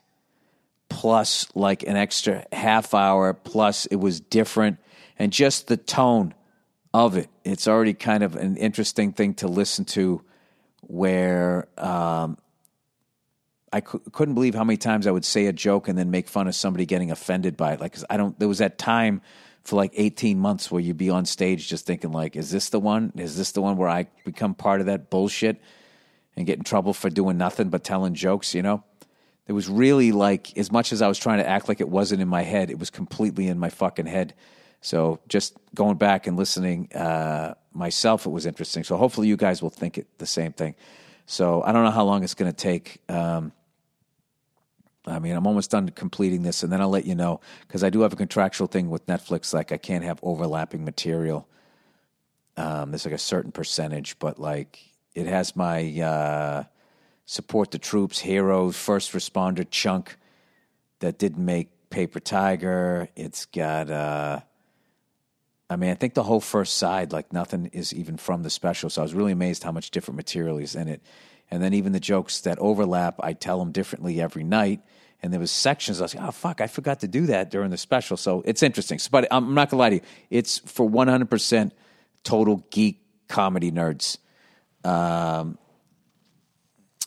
plus like an extra half hour plus it was different and just the tone of it. It's already kind of an interesting thing to listen to where um, couldn't believe how many times I would say a joke and then make fun of somebody getting offended by it. Like I don't. There was that time for like eighteen months where you'd be on stage just thinking like, "Is this the one? Is this the one where I become part of that bullshit and get in trouble for doing nothing but telling jokes?" You know. It was really like as much as I was trying to act like it wasn't in my head, it was completely in my fucking head. So just going back and listening uh, myself, it was interesting. So hopefully you guys will think it the same thing. So I don't know how long it's going to take. Um, I mean, I'm almost done completing this, and then I'll let you know because I do have a contractual thing with Netflix. Like, I can't have overlapping material. Um, there's like a certain percentage, but like it has my uh, support the troops, heroes, first responder chunk that didn't make Paper Tiger. It's got, uh, I mean, I think the whole first side, like nothing is even from the special. So I was really amazed how much different material is in it. And then even the jokes that overlap, I tell them differently every night. And there was sections I was like, oh fuck, I forgot to do that during the special. So it's interesting. But I'm not gonna lie to you, it's for 100 percent total geek comedy nerds. Um,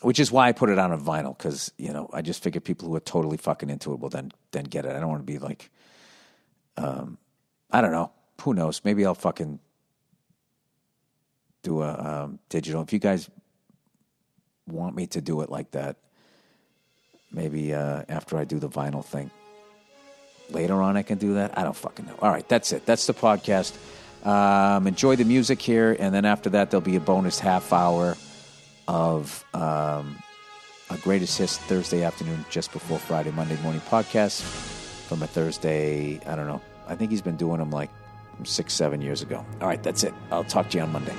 which is why I put it on a vinyl because you know I just figure people who are totally fucking into it will then then get it. I don't want to be like, um, I don't know. Who knows? Maybe I'll fucking do a um, digital. If you guys want me to do it like that, maybe uh, after I do the vinyl thing. Later on, I can do that. I don't fucking know. All right, that's it. That's the podcast. Um, enjoy the music here, and then after that, there'll be a bonus half hour of um, a greatest hits Thursday afternoon, just before Friday, Monday morning podcast from a Thursday. I don't know. I think he's been doing them like six, seven years ago. All right, that's it. I'll talk to you on Monday.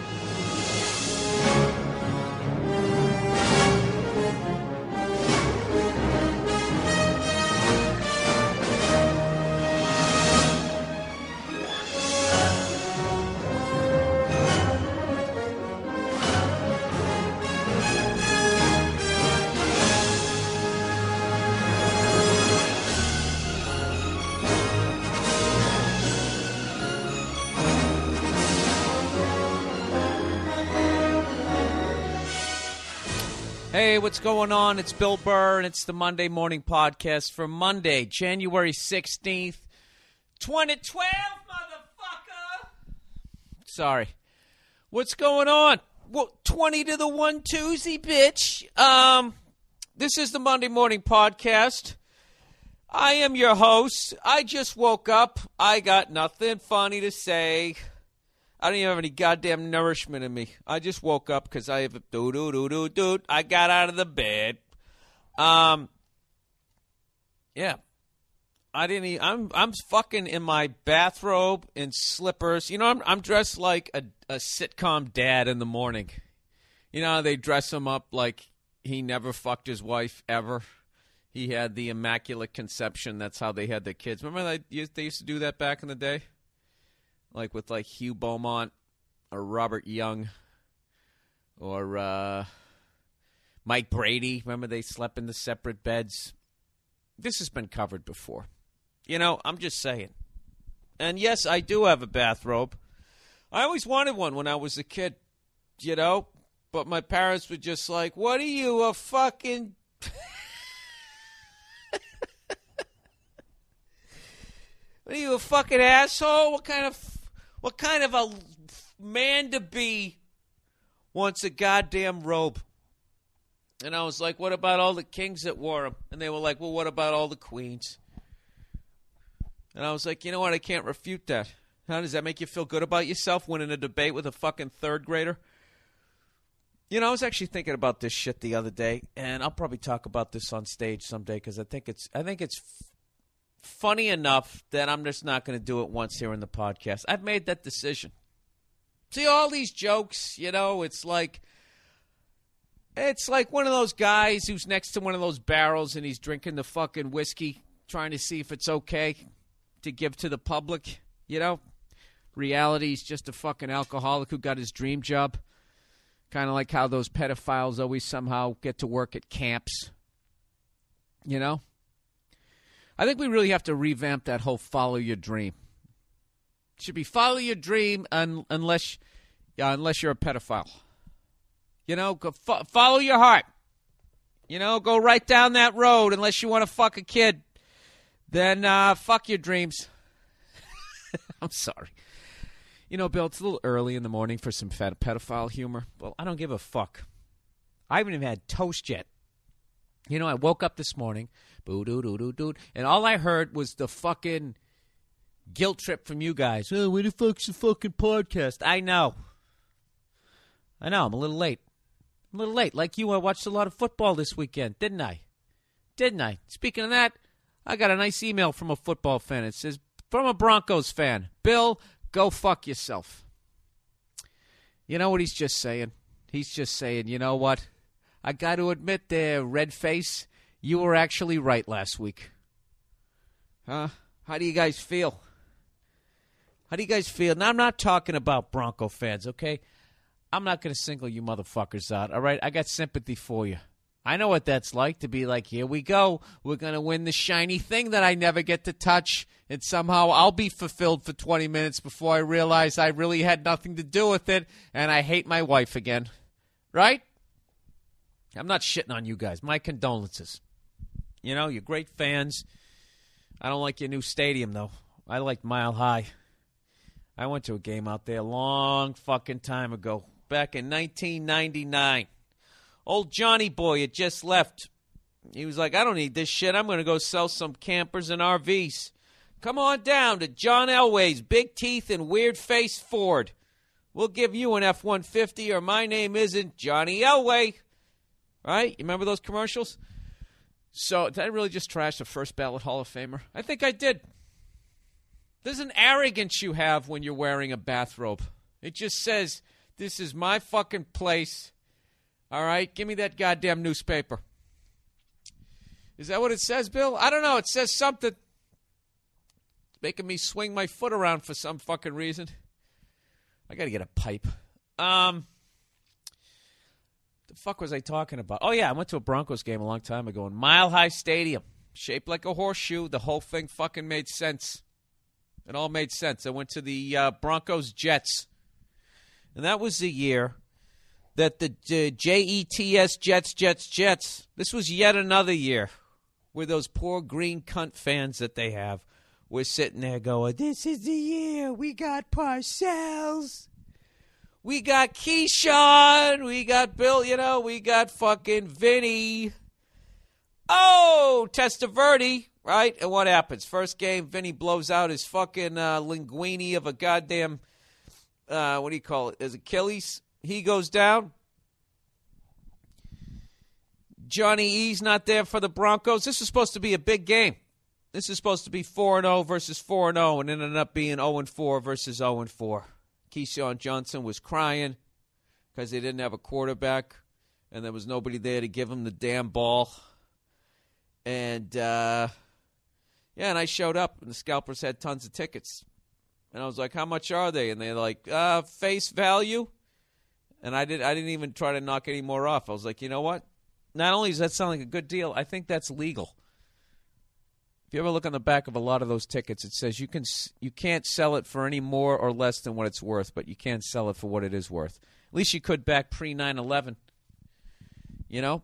What's going on? It's Bill Burr, and it's the Monday Morning Podcast for Monday, January 16th, 2012, motherfucker! Sorry. What's going on? Well, 20 to the 1 Tuesday, bitch. Um, this is the Monday Morning Podcast. I am your host. I just woke up. I got nothing funny to say. I don't even have any goddamn nourishment in me. I just woke up because I have a doo doo doo doo doo. I got out of the bed. Um, yeah, I didn't. Even, I'm I'm fucking in my bathrobe and slippers. You know, I'm I'm dressed like a a sitcom dad in the morning. You know, they dress him up like he never fucked his wife ever. He had the immaculate conception. That's how they had the kids. Remember they used to do that back in the day like with like Hugh Beaumont or Robert Young or uh, Mike Brady. Remember they slept in the separate beds? This has been covered before. You know, I'm just saying. And yes, I do have a bathrobe. I always wanted one when I was a kid, you know, but my parents were just like, "What are you a fucking What are you a fucking asshole? What kind of what kind of a man to be wants a goddamn robe? And I was like, what about all the kings that wore them? And they were like, well, what about all the queens? And I was like, you know what? I can't refute that. How does that make you feel good about yourself winning a debate with a fucking third grader? You know, I was actually thinking about this shit the other day, and I'll probably talk about this on stage someday because I think it's I think it's funny enough that I'm just not going to do it once here in the podcast. I've made that decision. See all these jokes, you know, it's like it's like one of those guys who's next to one of those barrels and he's drinking the fucking whiskey trying to see if it's okay to give to the public, you know? Reality, he's just a fucking alcoholic who got his dream job. Kind of like how those pedophiles always somehow get to work at camps. You know? I think we really have to revamp that whole follow your dream. It should be follow your dream un- unless, yeah, unless you're a pedophile. You know, go fo- follow your heart. You know, go right down that road unless you want to fuck a kid. Then uh, fuck your dreams. I'm sorry. You know, Bill, it's a little early in the morning for some pedophile humor. Well, I don't give a fuck. I haven't even had toast yet. You know, I woke up this morning, boo doo doo doo doo, and all I heard was the fucking guilt trip from you guys. Oh, where the fuck's the fucking podcast? I know. I know, I'm a little late. I'm a little late. Like you, I watched a lot of football this weekend, didn't I? Didn't I? Speaking of that, I got a nice email from a football fan. It says, from a Broncos fan, Bill, go fuck yourself. You know what he's just saying? He's just saying, you know what? I got to admit there, red face, you were actually right last week. Huh? How do you guys feel? How do you guys feel? Now, I'm not talking about Bronco fans, okay? I'm not going to single you motherfuckers out, all right? I got sympathy for you. I know what that's like to be like, here we go. We're going to win the shiny thing that I never get to touch. And somehow I'll be fulfilled for 20 minutes before I realize I really had nothing to do with it and I hate my wife again. Right? I'm not shitting on you guys. My condolences. You know, you're great fans. I don't like your new stadium, though. I like Mile High. I went to a game out there a long fucking time ago, back in 1999. Old Johnny Boy had just left. He was like, I don't need this shit. I'm going to go sell some campers and RVs. Come on down to John Elway's Big Teeth and Weird Face Ford. We'll give you an F 150, or my name isn't Johnny Elway. Right? You remember those commercials? So, did I really just trash the first ballot Hall of Famer? I think I did. There's an arrogance you have when you're wearing a bathrobe. It just says, This is my fucking place. All right? Give me that goddamn newspaper. Is that what it says, Bill? I don't know. It says something. It's making me swing my foot around for some fucking reason. I got to get a pipe. Um, fuck was I talking about? Oh yeah, I went to a Broncos game a long time ago in Mile High Stadium, shaped like a horseshoe. The whole thing fucking made sense. It all made sense. I went to the uh, Broncos Jets, and that was the year that the uh, JETS Jets Jets Jets. This was yet another year where those poor green cunt fans that they have were sitting there going, "This is the year we got Parcells." We got Keyshawn. We got Bill, you know, we got fucking Vinny. Oh, Testaverde, right? And what happens? First game, Vinny blows out his fucking uh, linguini of a goddamn, uh, what do you call it? His Achilles. He goes down. Johnny E's not there for the Broncos. This is supposed to be a big game. This is supposed to be 4 0 versus 4 0 and it ended up being 0 4 versus 0 4. Keyshawn Johnson was crying because they didn't have a quarterback and there was nobody there to give him the damn ball. And uh, yeah, and I showed up and the scalpers had tons of tickets. And I was like, "How much are they?" And they're like, uh, "Face value." And I did. I didn't even try to knock any more off. I was like, "You know what? Not only does that sound like a good deal, I think that's legal." If you ever look on the back of a lot of those tickets, it says you can you can't sell it for any more or less than what it's worth, but you can't sell it for what it is worth. At least you could back pre 9/11. You know,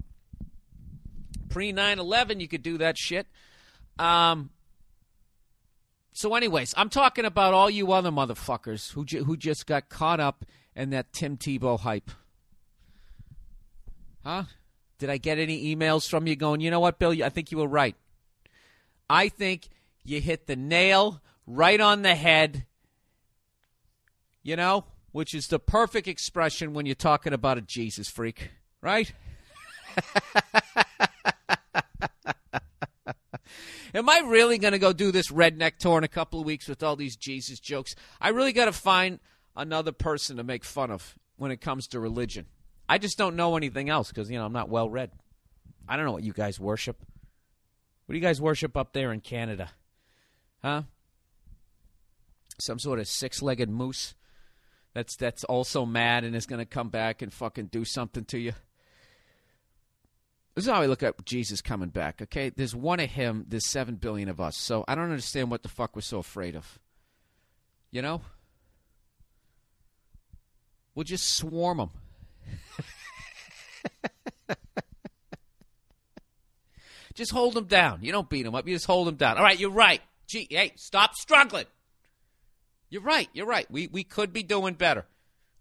pre 9/11, you could do that shit. Um. So, anyways, I'm talking about all you other motherfuckers who ju- who just got caught up in that Tim Tebow hype. Huh? Did I get any emails from you going? You know what, Bill? I think you were right. I think you hit the nail right on the head, you know, which is the perfect expression when you're talking about a Jesus freak, right? Am I really going to go do this redneck tour in a couple of weeks with all these Jesus jokes? I really got to find another person to make fun of when it comes to religion. I just don't know anything else because, you know, I'm not well read. I don't know what you guys worship. What do you guys worship up there in Canada? Huh? Some sort of six-legged moose that's that's also mad and is going to come back and fucking do something to you. This is how I look at Jesus coming back. Okay, there's one of him. There's seven billion of us. So I don't understand what the fuck we're so afraid of. You know, we'll just swarm them. just hold him down. You don't beat him up. You just hold him down. All right, you're right. Gee, hey, stop struggling. You're right. You're right. We we could be doing better.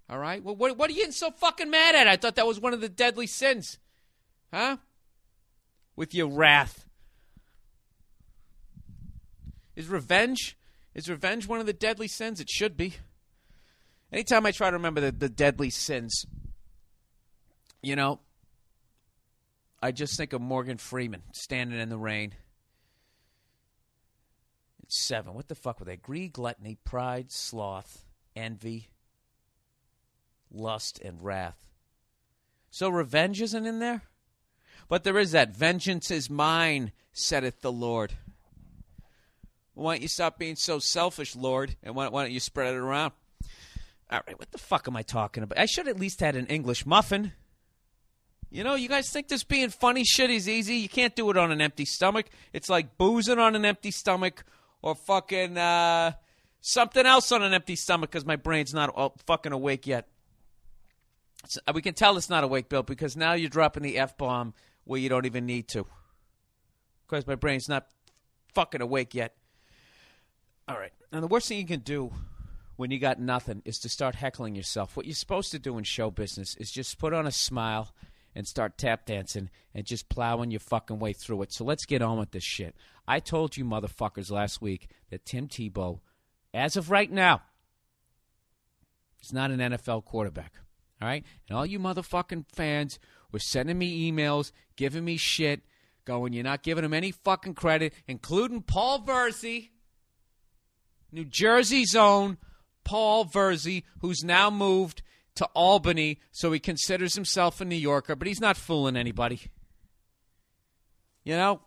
All right. Well, what what are you getting so fucking mad at? I thought that was one of the deadly sins, huh? With your wrath. Is revenge? Is revenge one of the deadly sins? It should be. Anytime I try to remember the, the deadly sins, you know, I just think of Morgan Freeman standing in the rain. It's seven. What the fuck were they? Greed, gluttony, pride, sloth, envy, lust, and wrath. So revenge isn't in there? But there is that. Vengeance is mine, saith the Lord. Why don't you stop being so selfish, Lord? And why, why don't you spread it around? All right, what the fuck am I talking about? I should at least had an English muffin. You know, you guys think this being funny shit is easy? You can't do it on an empty stomach. It's like boozing on an empty stomach or fucking uh, something else on an empty stomach because my brain's not fucking awake yet. So we can tell it's not awake, Bill, because now you're dropping the F bomb where you don't even need to. Because my brain's not fucking awake yet. All right. Now, the worst thing you can do when you got nothing is to start heckling yourself. What you're supposed to do in show business is just put on a smile and start tap dancing and just plowing your fucking way through it. So let's get on with this shit. I told you motherfuckers last week that Tim Tebow, as of right now, is not an NFL quarterback. All right? And all you motherfucking fans were sending me emails, giving me shit, going, you're not giving him any fucking credit, including Paul Verzi, New Jersey's own Paul Verzi, who's now moved to Albany, so he considers himself a New Yorker, but he's not fooling anybody. You know,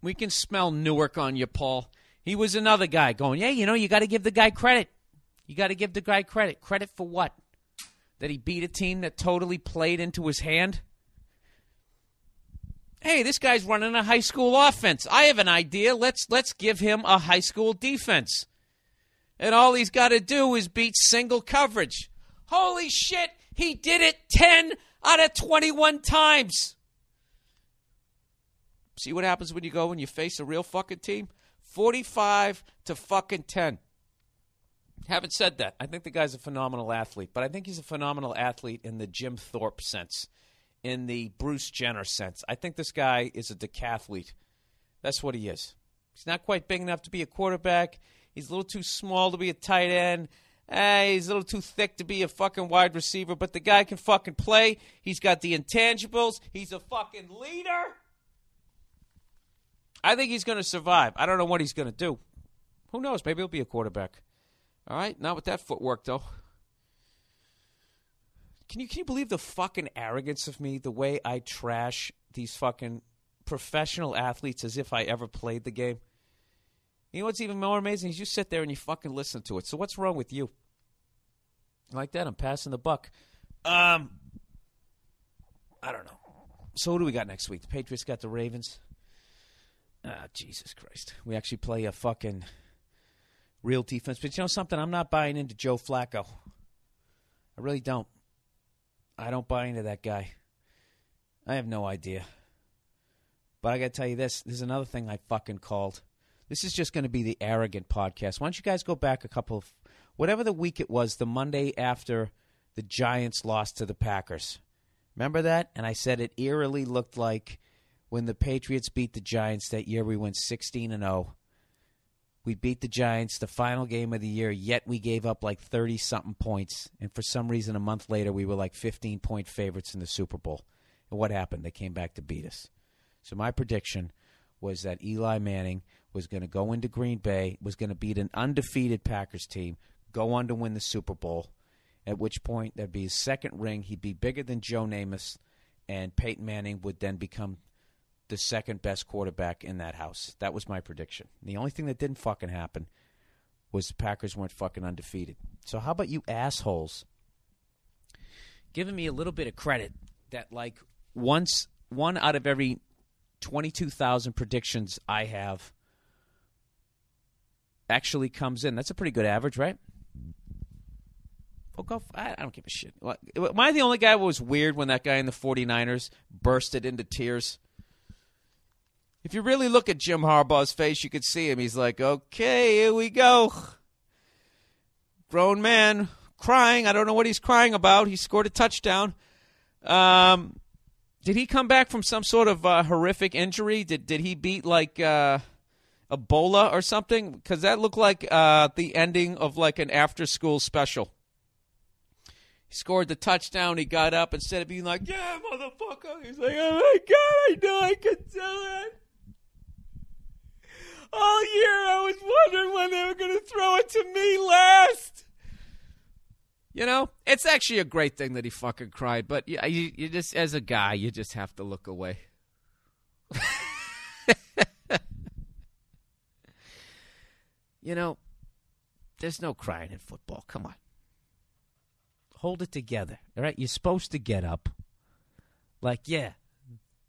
we can smell Newark on you, Paul. He was another guy going, yeah, you know, you got to give the guy credit. You got to give the guy credit. Credit for what? That he beat a team that totally played into his hand? Hey, this guy's running a high school offense. I have an idea. Let's let's give him a high school defense. And all he's got to do is beat single coverage. Holy shit, he did it 10 out of 21 times. See what happens when you go and you face a real fucking team? 45 to fucking 10. Haven't said that. I think the guy's a phenomenal athlete, but I think he's a phenomenal athlete in the Jim Thorpe sense, in the Bruce Jenner sense. I think this guy is a decathlete. That's what he is. He's not quite big enough to be a quarterback. He's a little too small to be a tight end. Eh, he's a little too thick to be a fucking wide receiver, but the guy can fucking play. He's got the intangibles. He's a fucking leader. I think he's going to survive. I don't know what he's going to do. Who knows? Maybe he'll be a quarterback. All right, not with that footwork though. Can you can you believe the fucking arrogance of me? The way I trash these fucking professional athletes as if I ever played the game. You know what's even more amazing is you sit there and you fucking listen to it. So what's wrong with you? Like that, I'm passing the buck. Um, I don't know. So what do we got next week? The Patriots got the Ravens. Ah, Jesus Christ. We actually play a fucking real defense. But you know something? I'm not buying into Joe Flacco. I really don't. I don't buy into that guy. I have no idea. But I got to tell you this. There's another thing I fucking called. This is just going to be the arrogant podcast. Why don't you guys go back a couple of whatever the week it was, the Monday after the Giants lost to the Packers. Remember that? And I said it eerily looked like when the Patriots beat the Giants that year we went 16 and 0. We beat the Giants the final game of the year, yet we gave up like 30 something points. And for some reason a month later we were like 15 point favorites in the Super Bowl. And what happened? They came back to beat us. So my prediction was that Eli Manning was going to go into Green Bay, was going to beat an undefeated Packers team, go on to win the Super Bowl. At which point there'd be his second ring. He'd be bigger than Joe Namath, and Peyton Manning would then become the second best quarterback in that house. That was my prediction. The only thing that didn't fucking happen was the Packers weren't fucking undefeated. So how about you assholes giving me a little bit of credit that like once one out of every 22,000 predictions I have actually comes in. That's a pretty good average, right? I don't give a shit. Am I the only guy who was weird when that guy in the 49ers bursted into tears? If you really look at Jim Harbaugh's face, you could see him. He's like, okay, here we go. Grown man crying. I don't know what he's crying about. He scored a touchdown. Um, did he come back from some sort of uh, horrific injury? Did did he beat like uh, Ebola or something? Because that looked like uh, the ending of like an after school special. He scored the touchdown. He got up instead of being like, "Yeah, motherfucker." He's like, "Oh my god, I know I could do it." All year I was wondering when they were going to throw it to me last. You know, it's actually a great thing that he fucking cried, but you, you, you just, as a guy, you just have to look away. you know, there's no crying in football. Come on. Hold it together. All right? You're supposed to get up. Like, yeah,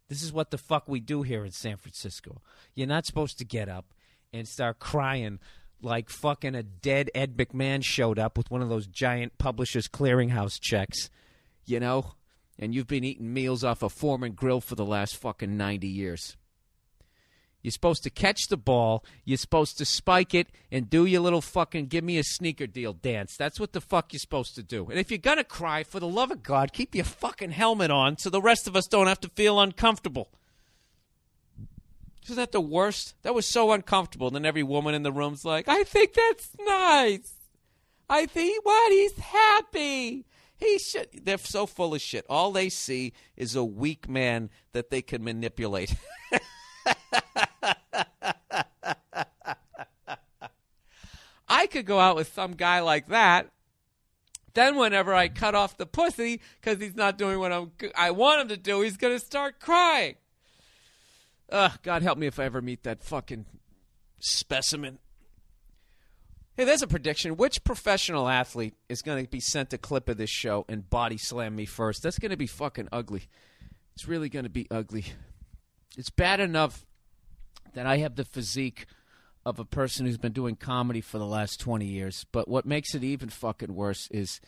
this is what the fuck we do here in San Francisco. You're not supposed to get up and start crying like fucking a dead Ed McMahon showed up with one of those giant publishers clearinghouse checks, you know? And you've been eating meals off a Foreman grill for the last fucking 90 years. You're supposed to catch the ball. You're supposed to spike it and do your little fucking give me a sneaker deal dance. That's what the fuck you're supposed to do. And if you're going to cry, for the love of God, keep your fucking helmet on so the rest of us don't have to feel uncomfortable. Isn't that the worst? That was so uncomfortable. And then every woman in the room's like, I think that's nice. I think what? He's happy. He should. They're so full of shit. All they see is a weak man that they can manipulate. I could go out with some guy like that. Then, whenever I cut off the pussy because he's not doing what I'm, I want him to do, he's going to start crying. Ugh, God help me if I ever meet that fucking specimen. Hey, there's a prediction. Which professional athlete is going to be sent a clip of this show and body slam me first? That's going to be fucking ugly. It's really going to be ugly. It's bad enough that I have the physique of a person who's been doing comedy for the last 20 years, but what makes it even fucking worse is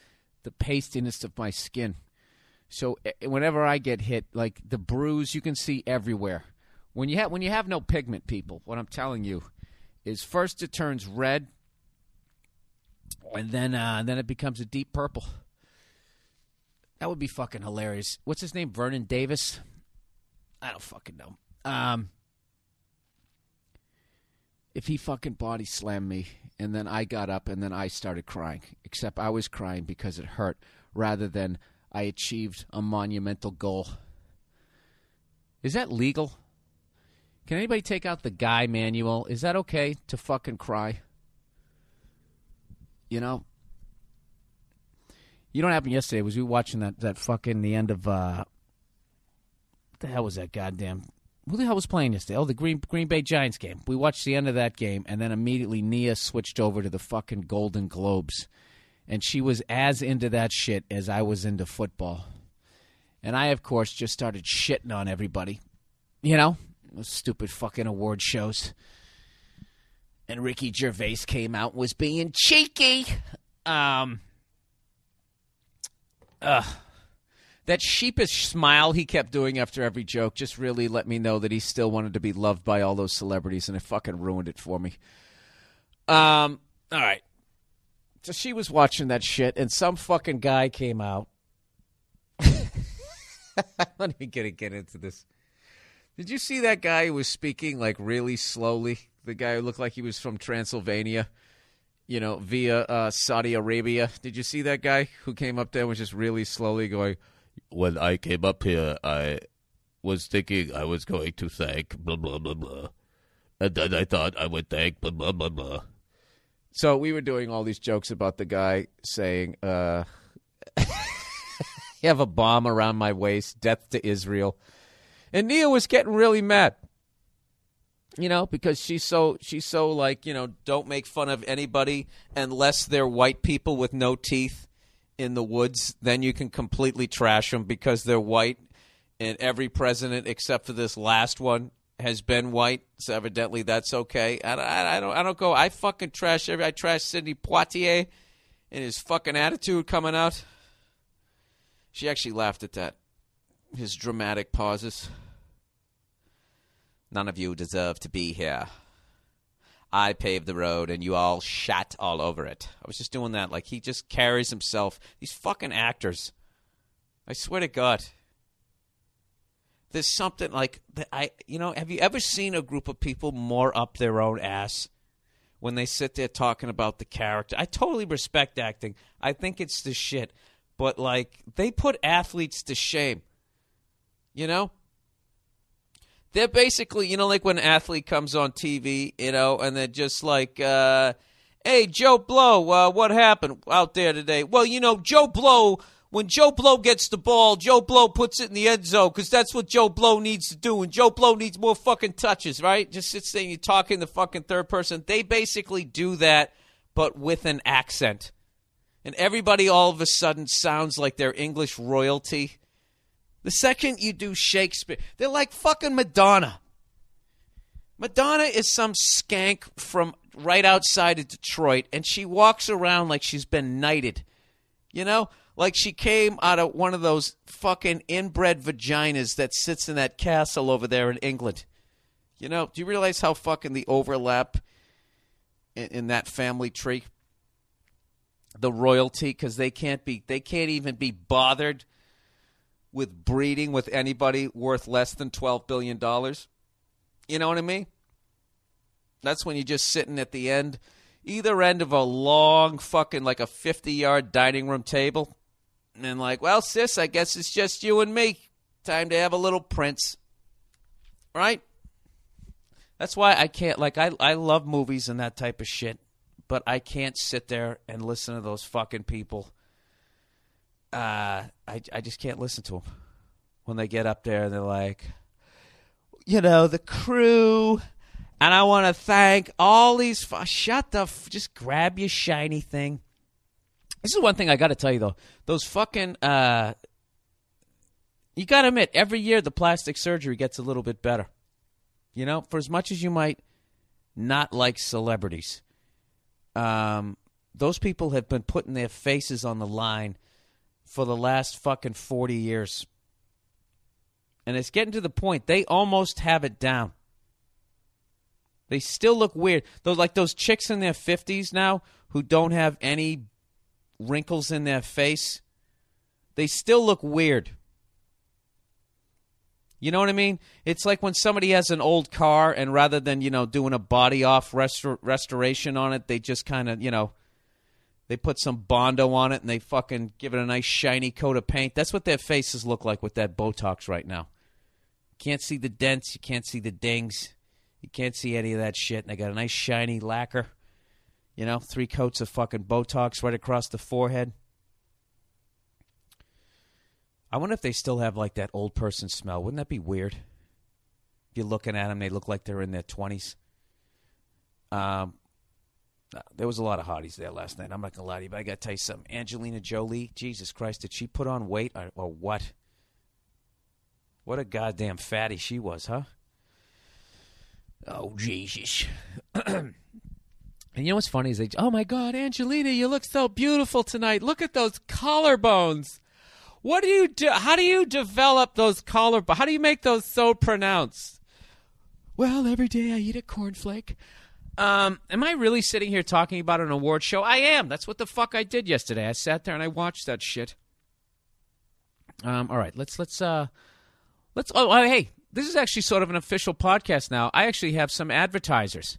the pastiness of my skin. So eh, whenever I get hit, like the bruise you can see everywhere. When you have when you have no pigment, people, what I'm telling you is first it turns red, and then uh, then it becomes a deep purple. That would be fucking hilarious. What's his name? Vernon Davis. I don't fucking know. Um, if he fucking body slammed me and then I got up and then I started crying, except I was crying because it hurt rather than I achieved a monumental goal. Is that legal? Can anybody take out the guy manual? Is that okay to fucking cry? You know? You know what happened yesterday was we watching that, that fucking the end of uh what the hell was that goddamn who the hell was playing yesterday? Oh, the Green Green Bay Giants game. We watched the end of that game, and then immediately Nia switched over to the fucking Golden Globes, and she was as into that shit as I was into football. And I, of course, just started shitting on everybody. You know, those stupid fucking award shows. And Ricky Gervais came out and was being cheeky. Um. Ugh that sheepish smile he kept doing after every joke just really let me know that he still wanted to be loved by all those celebrities, and it fucking ruined it for me. Um, all right. So she was watching that shit, and some fucking guy came out. Let me get get into this. Did you see that guy who was speaking like really slowly? The guy who looked like he was from Transylvania, you know, via uh, Saudi Arabia. Did you see that guy who came up there and was just really slowly going? When I came up here, I was thinking I was going to thank blah blah blah blah, and then I thought I would thank blah blah blah blah. So we were doing all these jokes about the guy saying, uh, "You have a bomb around my waist, death to Israel," and Nia was getting really mad. You know, because she's so she's so like you know, don't make fun of anybody unless they're white people with no teeth in the woods, then you can completely trash them because they're white, and every president except for this last one has been white. So evidently that's okay. I, I, I don't I don't go. I fucking trash every. I trash Sidney Poitier and his fucking attitude coming out. She actually laughed at that. His dramatic pauses. None of you deserve to be here. I paved the road and you all shat all over it. I was just doing that. Like he just carries himself. These fucking actors. I swear to God. There's something like that I you know, have you ever seen a group of people more up their own ass when they sit there talking about the character? I totally respect acting. I think it's the shit. But like they put athletes to shame. You know? They're basically, you know, like when an athlete comes on TV, you know, and they're just like, uh, hey, Joe Blow, uh, what happened out there today? Well, you know, Joe Blow, when Joe Blow gets the ball, Joe Blow puts it in the end zone because that's what Joe Blow needs to do. And Joe Blow needs more fucking touches, right? Just sits there and you're talking the fucking third person. They basically do that, but with an accent. And everybody all of a sudden sounds like they're English royalty. The second you do Shakespeare, they're like fucking Madonna. Madonna is some skank from right outside of Detroit, and she walks around like she's been knighted. You know? Like she came out of one of those fucking inbred vaginas that sits in that castle over there in England. You know, do you realize how fucking the overlap in, in that family tree? The royalty, because they can't be, they can't even be bothered with breeding with anybody worth less than $12 billion. You know what I mean? That's when you're just sitting at the end, either end of a long fucking, like a 50 yard dining room table. And like, well, sis, I guess it's just you and me. Time to have a little prince. Right? That's why I can't, like, I, I love movies and that type of shit, but I can't sit there and listen to those fucking people uh, I I just can't listen to them when they get up there and they're like, you know, the crew, and I want to thank all these. F- shut the. F- just grab your shiny thing. This is one thing I got to tell you though. Those fucking. Uh, you got to admit, every year the plastic surgery gets a little bit better. You know, for as much as you might not like celebrities, um, those people have been putting their faces on the line for the last fucking 40 years. And it's getting to the point they almost have it down. They still look weird. Those like those chicks in their 50s now who don't have any wrinkles in their face. They still look weird. You know what I mean? It's like when somebody has an old car and rather than, you know, doing a body off restor- restoration on it, they just kind of, you know, they put some Bondo on it and they fucking give it a nice shiny coat of paint. That's what their faces look like with that Botox right now. Can't see the dents. You can't see the dings. You can't see any of that shit. And they got a nice shiny lacquer. You know, three coats of fucking Botox right across the forehead. I wonder if they still have like that old person smell. Wouldn't that be weird? If you're looking at them, they look like they're in their 20s. Um, uh, there was a lot of hotties there last night. I'm not gonna lie to you, but I gotta tell you something. Angelina Jolie, Jesus Christ, did she put on weight or, or what? What a goddamn fatty she was, huh? Oh Jesus! and you know what's funny is they, oh my God, Angelina, you look so beautiful tonight. Look at those collarbones. What do you do? How do you develop those collarbones? How do you make those so pronounced? Well, every day I eat a cornflake. Um, am I really sitting here talking about an award show? I am. That's what the fuck I did yesterday. I sat there and I watched that shit. Um, all right, let's let's uh let's oh, oh hey, this is actually sort of an official podcast now. I actually have some advertisers.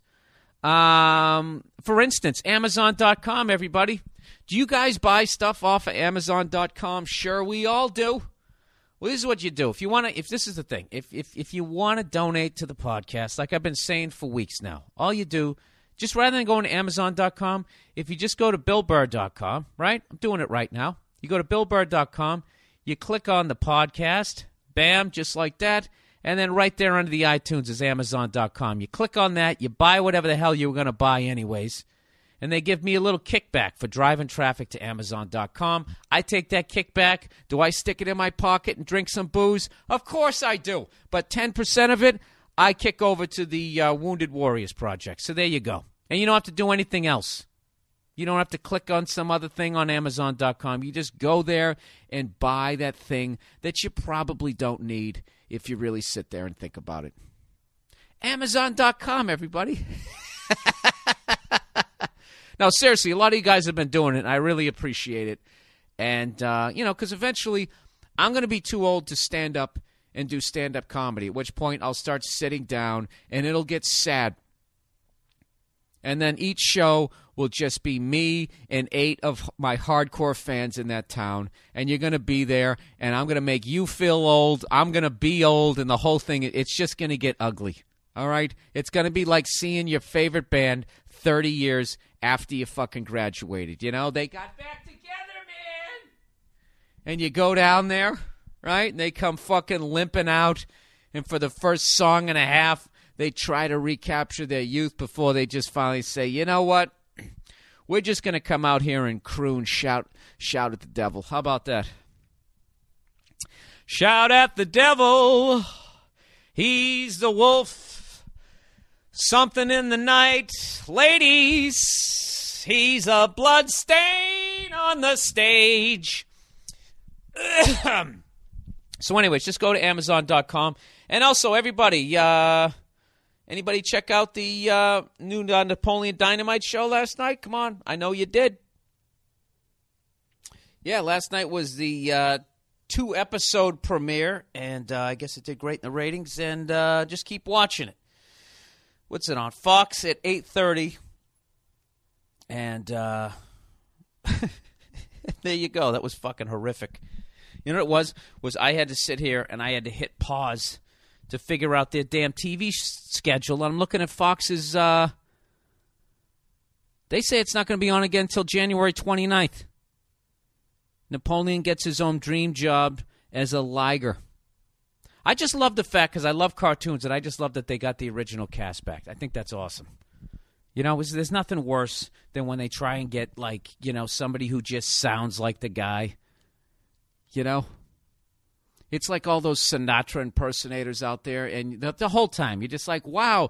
Um, for instance, Amazon.com, everybody. Do you guys buy stuff off of Amazon.com? Sure, we all do. Well, this is what you do. If you want to, if this is the thing, if, if, if you want to donate to the podcast, like I've been saying for weeks now, all you do, just rather than going to Amazon.com, if you just go to BillBurr.com, right? I'm doing it right now. You go to BillBurr.com, you click on the podcast, bam, just like that, and then right there under the iTunes is Amazon.com. You click on that, you buy whatever the hell you were going to buy anyways and they give me a little kickback for driving traffic to Amazon.com. I take that kickback. Do I stick it in my pocket and drink some booze? Of course I do. But 10% of it, I kick over to the uh, Wounded Warriors Project. So there you go. And you don't have to do anything else. You don't have to click on some other thing on Amazon.com. You just go there and buy that thing that you probably don't need if you really sit there and think about it. Amazon.com, everybody. now, seriously, a lot of you guys have been doing it, and I really appreciate it. And, uh, you know, because eventually I'm going to be too old to stand up and do stand up comedy, at which point I'll start sitting down and it'll get sad. And then each show will just be me and eight of my hardcore fans in that town. And you're going to be there, and I'm going to make you feel old. I'm going to be old, and the whole thing, it's just going to get ugly. All right? It's going to be like seeing your favorite band 30 years after you fucking graduated. You know, they got back together, man. And you go down there, right? And they come fucking limping out. And for the first song and a half, they try to recapture their youth before they just finally say, you know what? We're just going to come out here and croon, shout, shout at the devil. How about that? Shout at the devil. He's the wolf. Something in the night. Ladies, he's a blood stain on the stage. so, anyways, just go to Amazon.com. And also, everybody, uh, anybody check out the uh, new uh, Napoleon Dynamite show last night? Come on, I know you did. Yeah, last night was the uh, two episode premiere, and uh, I guess it did great in the ratings. And uh, just keep watching it. What's it on Fox at eight thirty? And uh, there you go. That was fucking horrific. You know what it was? Was I had to sit here and I had to hit pause to figure out their damn TV schedule. And I'm looking at Fox's. Uh, they say it's not going to be on again until January 29th. Napoleon gets his own dream job as a liger. I just love the fact because I love cartoons and I just love that they got the original cast back. I think that's awesome. You know, there's nothing worse than when they try and get like you know somebody who just sounds like the guy. You know, it's like all those Sinatra impersonators out there, and the, the whole time you're just like, wow,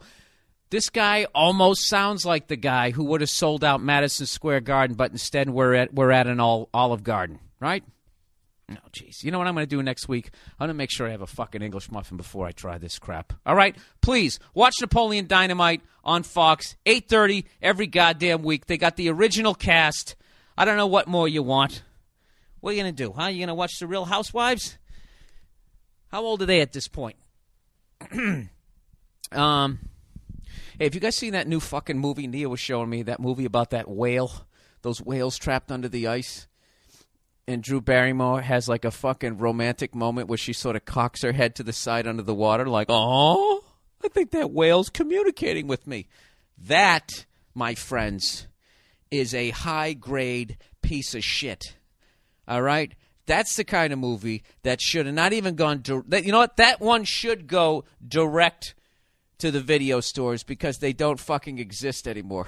this guy almost sounds like the guy who would have sold out Madison Square Garden, but instead we're at we're at an Olive Garden, right? No, oh, jeez. You know what I'm going to do next week? I'm going to make sure I have a fucking English muffin before I try this crap. All right? Please watch Napoleon Dynamite on Fox, 8:30 every goddamn week. They got the original cast. I don't know what more you want. What are you going to do? Huh? You going to watch The Real Housewives? How old are they at this point? um, hey, have you guys seen that new fucking movie Nia was showing me? That movie about that whale, those whales trapped under the ice. And Drew Barrymore has like a fucking romantic moment where she sort of cocks her head to the side under the water, like, oh, I think that whale's communicating with me. That, my friends, is a high grade piece of shit. All right? That's the kind of movie that should have not even gone. That you know what? That one should go direct to the video stores because they don't fucking exist anymore.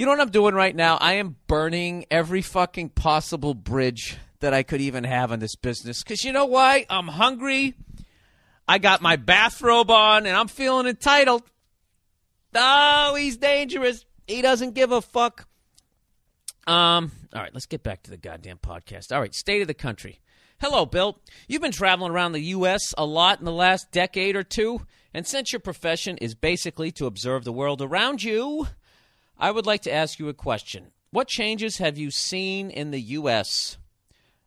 You know what I'm doing right now? I am burning every fucking possible bridge that I could even have in this business. Because you know why? I'm hungry. I got my bathrobe on and I'm feeling entitled. Oh, he's dangerous. He doesn't give a fuck. Um, all right, let's get back to the goddamn podcast. All right, state of the country. Hello, Bill. You've been traveling around the U.S. a lot in the last decade or two, and since your profession is basically to observe the world around you, I would like to ask you a question. What changes have you seen in the U.S.?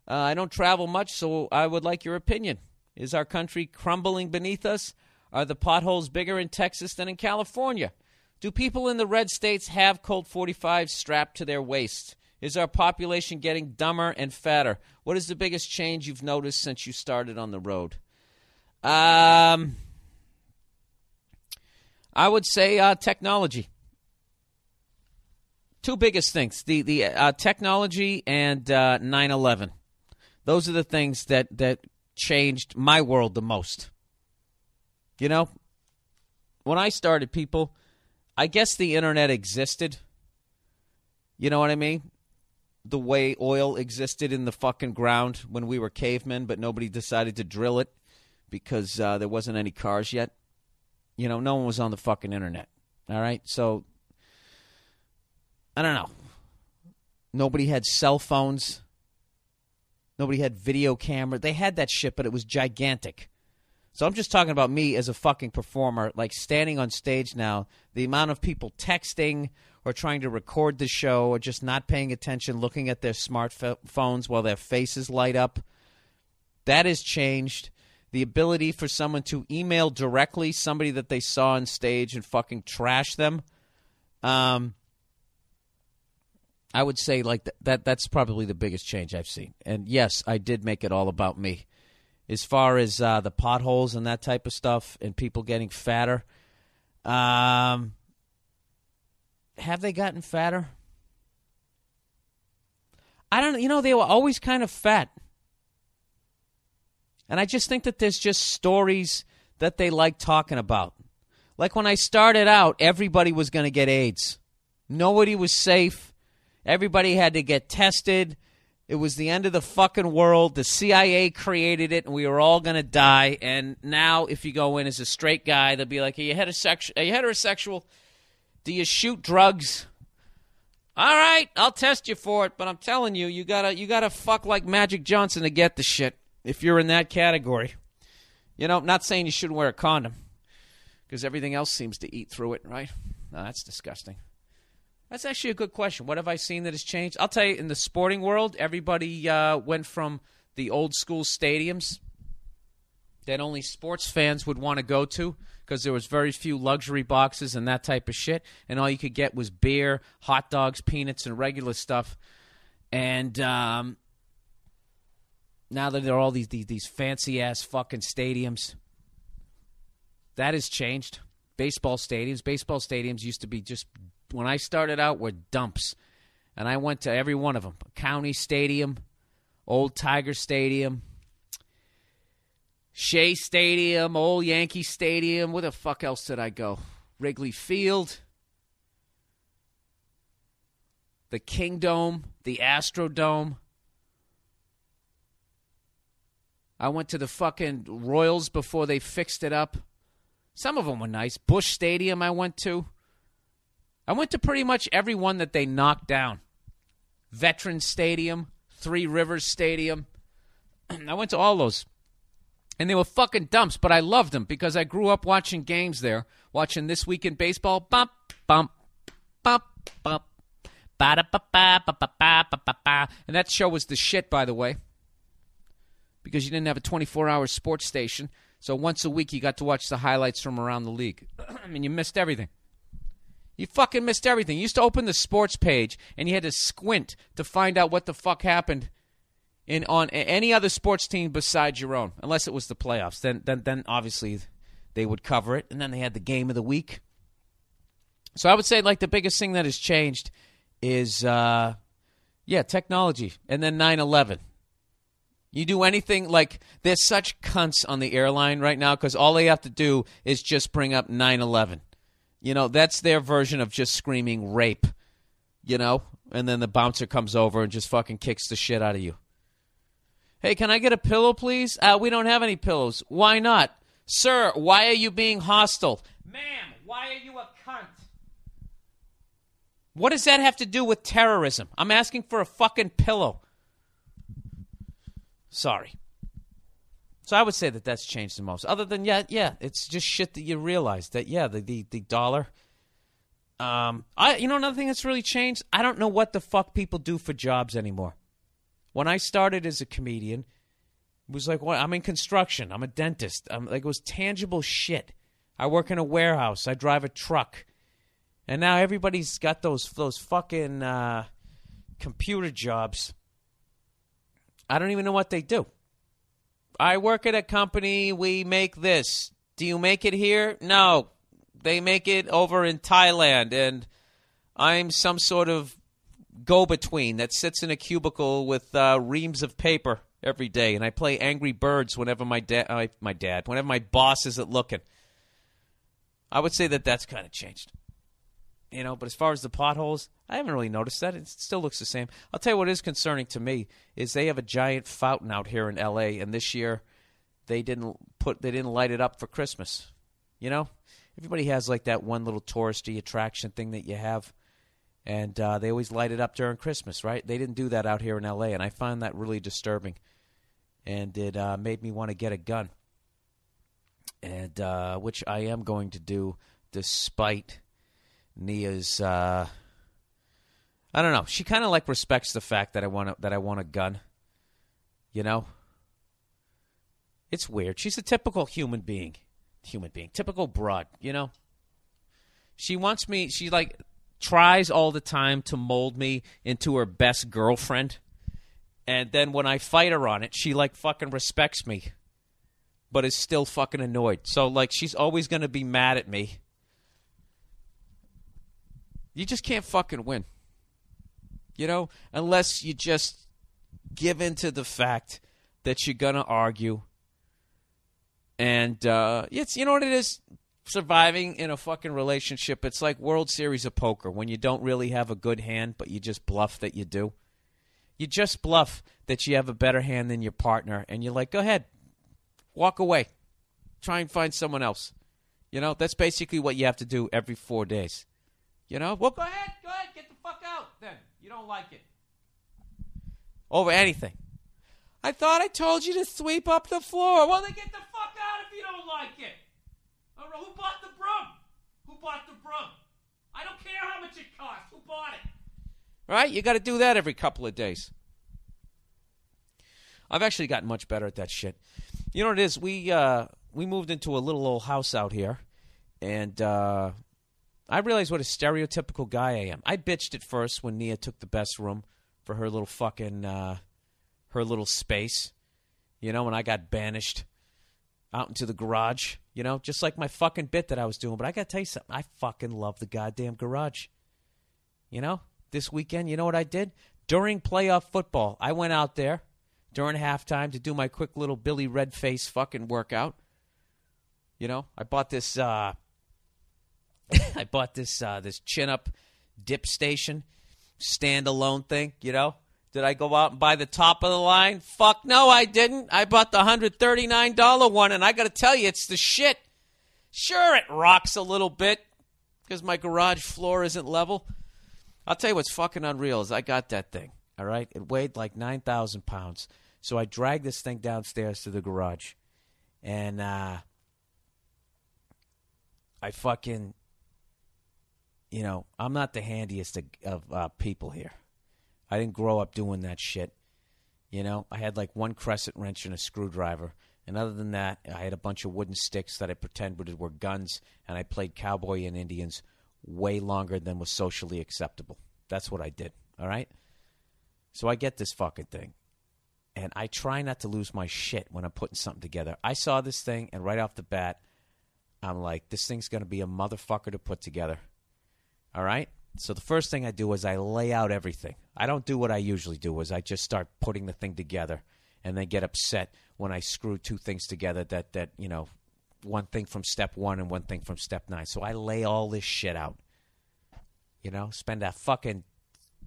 Uh, I don't travel much, so I would like your opinion. Is our country crumbling beneath us? Are the potholes bigger in Texas than in California? Do people in the red states have Colt 45s strapped to their waists? Is our population getting dumber and fatter? What is the biggest change you've noticed since you started on the road? Um, I would say uh, technology. Two biggest things: the the uh, technology and uh, 9/11. Those are the things that that changed my world the most. You know, when I started, people, I guess the internet existed. You know what I mean? the way oil existed in the fucking ground when we were cavemen, but nobody decided to drill it because uh, there wasn't any cars yet. You know, no one was on the fucking internet. All right, so I don't know. Nobody had cell phones. Nobody had video camera. They had that shit, but it was gigantic. So I'm just talking about me as a fucking performer, like standing on stage now. The amount of people texting or trying to record the show or just not paying attention, looking at their smartphones while their faces light up. That has changed. The ability for someone to email directly somebody that they saw on stage and fucking trash them. Um, I would say like th- that. That's probably the biggest change I've seen. And yes, I did make it all about me. As far as uh, the potholes and that type of stuff, and people getting fatter, um, have they gotten fatter? I don't. You know, they were always kind of fat, and I just think that there's just stories that they like talking about. Like when I started out, everybody was going to get AIDS. Nobody was safe Everybody had to get tested. It was the end of the fucking world. The CIA created it, and we were all going to die. And now, if you go in as a straight guy, they'll be like, "Are you heterosexual? Are you heterosexual? Do you shoot drugs?" All right, I'll test you for it, but I'm telling you, you gotta you gotta fuck like Magic Johnson to get the shit. If you're in that category, you know, not saying you shouldn't wear a condom because everything else seems to eat through it, right? No, that's disgusting. That's actually a good question. What have I seen that has changed? I'll tell you, in the sporting world, everybody uh, went from the old school stadiums that only sports fans would want to go to because there was very few luxury boxes and that type of shit, and all you could get was beer, hot dogs, peanuts, and regular stuff. And um, now that there are all these these, these fancy ass fucking stadiums, that has changed. Baseball stadiums, baseball stadiums used to be just when I started out were dumps, and I went to every one of them: County Stadium, Old Tiger Stadium, Shea Stadium, Old Yankee Stadium. Where the fuck else did I go? Wrigley Field, the Kingdome, the Astrodome. I went to the fucking Royals before they fixed it up. Some of them were nice. Busch Stadium, I went to. I went to pretty much every one that they knocked down. Veterans Stadium, Three Rivers Stadium. I went to all those. And they were fucking dumps, but I loved them because I grew up watching games there, watching This Week in Baseball. Bump, bump, bump, bump. And that show was the shit, by the way, because you didn't have a 24 hour sports station. So once a week, you got to watch the highlights from around the league. I mean, you missed everything. You fucking missed everything. You used to open the sports page and you had to squint to find out what the fuck happened in on any other sports team besides your own, unless it was the playoffs. Then then then obviously they would cover it, and then they had the game of the week. So I would say like the biggest thing that has changed is uh yeah, technology and then 9/11. You do anything like there's such cunts on the airline right now cuz all they have to do is just bring up 9/11 you know, that's their version of just screaming rape, you know? And then the bouncer comes over and just fucking kicks the shit out of you. Hey, can I get a pillow, please? Uh, we don't have any pillows. Why not? Sir, why are you being hostile? Ma'am, why are you a cunt? What does that have to do with terrorism? I'm asking for a fucking pillow. Sorry. So I would say that that's changed the most. Other than yeah, yeah, it's just shit that you realize that yeah, the the, the dollar. Um, I you know another thing that's really changed. I don't know what the fuck people do for jobs anymore. When I started as a comedian, it was like, well, I'm in construction. I'm a dentist. I'm like it was tangible shit. I work in a warehouse. I drive a truck, and now everybody's got those those fucking uh, computer jobs. I don't even know what they do. I work at a company. We make this. Do you make it here? No. They make it over in Thailand, and I'm some sort of go between that sits in a cubicle with uh, reams of paper every day, and I play Angry Birds whenever my dad, uh, my dad, whenever my boss isn't looking. I would say that that's kind of changed, you know. But as far as the potholes, I haven't really noticed that. It still looks the same. I'll tell you what is concerning to me is they have a giant fountain out here in L.A. and this year they didn't put they didn't light it up for Christmas. You know, everybody has like that one little touristy attraction thing that you have, and uh, they always light it up during Christmas, right? They didn't do that out here in L.A., and I find that really disturbing, and it uh, made me want to get a gun, and uh, which I am going to do despite Nia's. Uh, I don't know. She kind of like respects the fact that I want a, that I want a gun. You know, it's weird. She's a typical human being, human being, typical broad. You know, she wants me. She like tries all the time to mold me into her best girlfriend. And then when I fight her on it, she like fucking respects me, but is still fucking annoyed. So like she's always to be mad at me. You just can't fucking win. You know, unless you just give in to the fact that you're to argue. And uh, it's, you know what it is? surviving in a fucking relationship, it's like World Series of Poker when you don't really have a good hand, but you just bluff that you do. You just bluff that you have a better hand than your partner, and you're like, go ahead, walk away, try and find someone else. You know, that's basically what you have to do every four days. You know, well, go ahead, go ahead, get the fuck out then. You don't like it. Over anything. I thought I told you to sweep up the floor. Well, then get the fuck out if you don't like it. All right, who bought the broom? Who bought the broom? I don't care how much it costs. Who bought it? Right? You got to do that every couple of days. I've actually gotten much better at that shit. You know what it is? We uh, we moved into a little old house out here, and uh, I realize what a stereotypical guy I am. I bitched at first when Nia took the best room for her little fucking uh, her little space. You know, when I got banished out into the garage, you know, just like my fucking bit that I was doing. But I got to tell you something. I fucking love the goddamn garage. You know, this weekend, you know what I did? During playoff football, I went out there during halftime to do my quick little Billy Redface fucking workout. You know, I bought this uh I bought this uh this chin up dip station standalone thing, you know? Did I go out and buy the top of the line? Fuck no, I didn't. I bought the $139 one, and I got to tell you, it's the shit. Sure, it rocks a little bit because my garage floor isn't level. I'll tell you what's fucking unreal is I got that thing, all right? It weighed like 9,000 pounds. So I dragged this thing downstairs to the garage, and uh, I fucking, you know, I'm not the handiest of, of uh, people here. I didn't grow up doing that shit. You know, I had like one crescent wrench and a screwdriver. And other than that, I had a bunch of wooden sticks that I pretended were guns, and I played cowboy and Indians way longer than was socially acceptable. That's what I did. All right? So I get this fucking thing. And I try not to lose my shit when I'm putting something together. I saw this thing, and right off the bat, I'm like, this thing's going to be a motherfucker to put together. All right? So the first thing I do is I lay out everything. I don't do what I usually do is I just start putting the thing together and then get upset when I screw two things together that that, you know, one thing from step 1 and one thing from step 9. So I lay all this shit out. You know, spend that fucking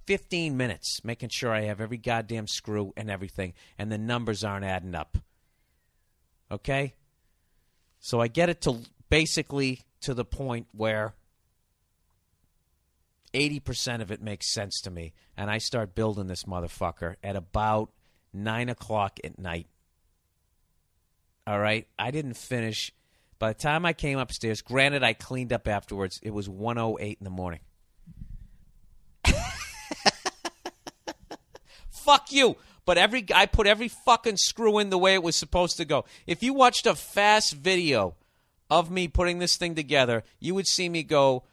15 minutes making sure I have every goddamn screw and everything and the numbers aren't adding up. Okay? So I get it to basically to the point where 80% of it makes sense to me. And I start building this motherfucker at about 9 o'clock at night. All right? I didn't finish. By the time I came upstairs, granted, I cleaned up afterwards, it was 1.08 in the morning. Fuck you. But every I put every fucking screw in the way it was supposed to go. If you watched a fast video of me putting this thing together, you would see me go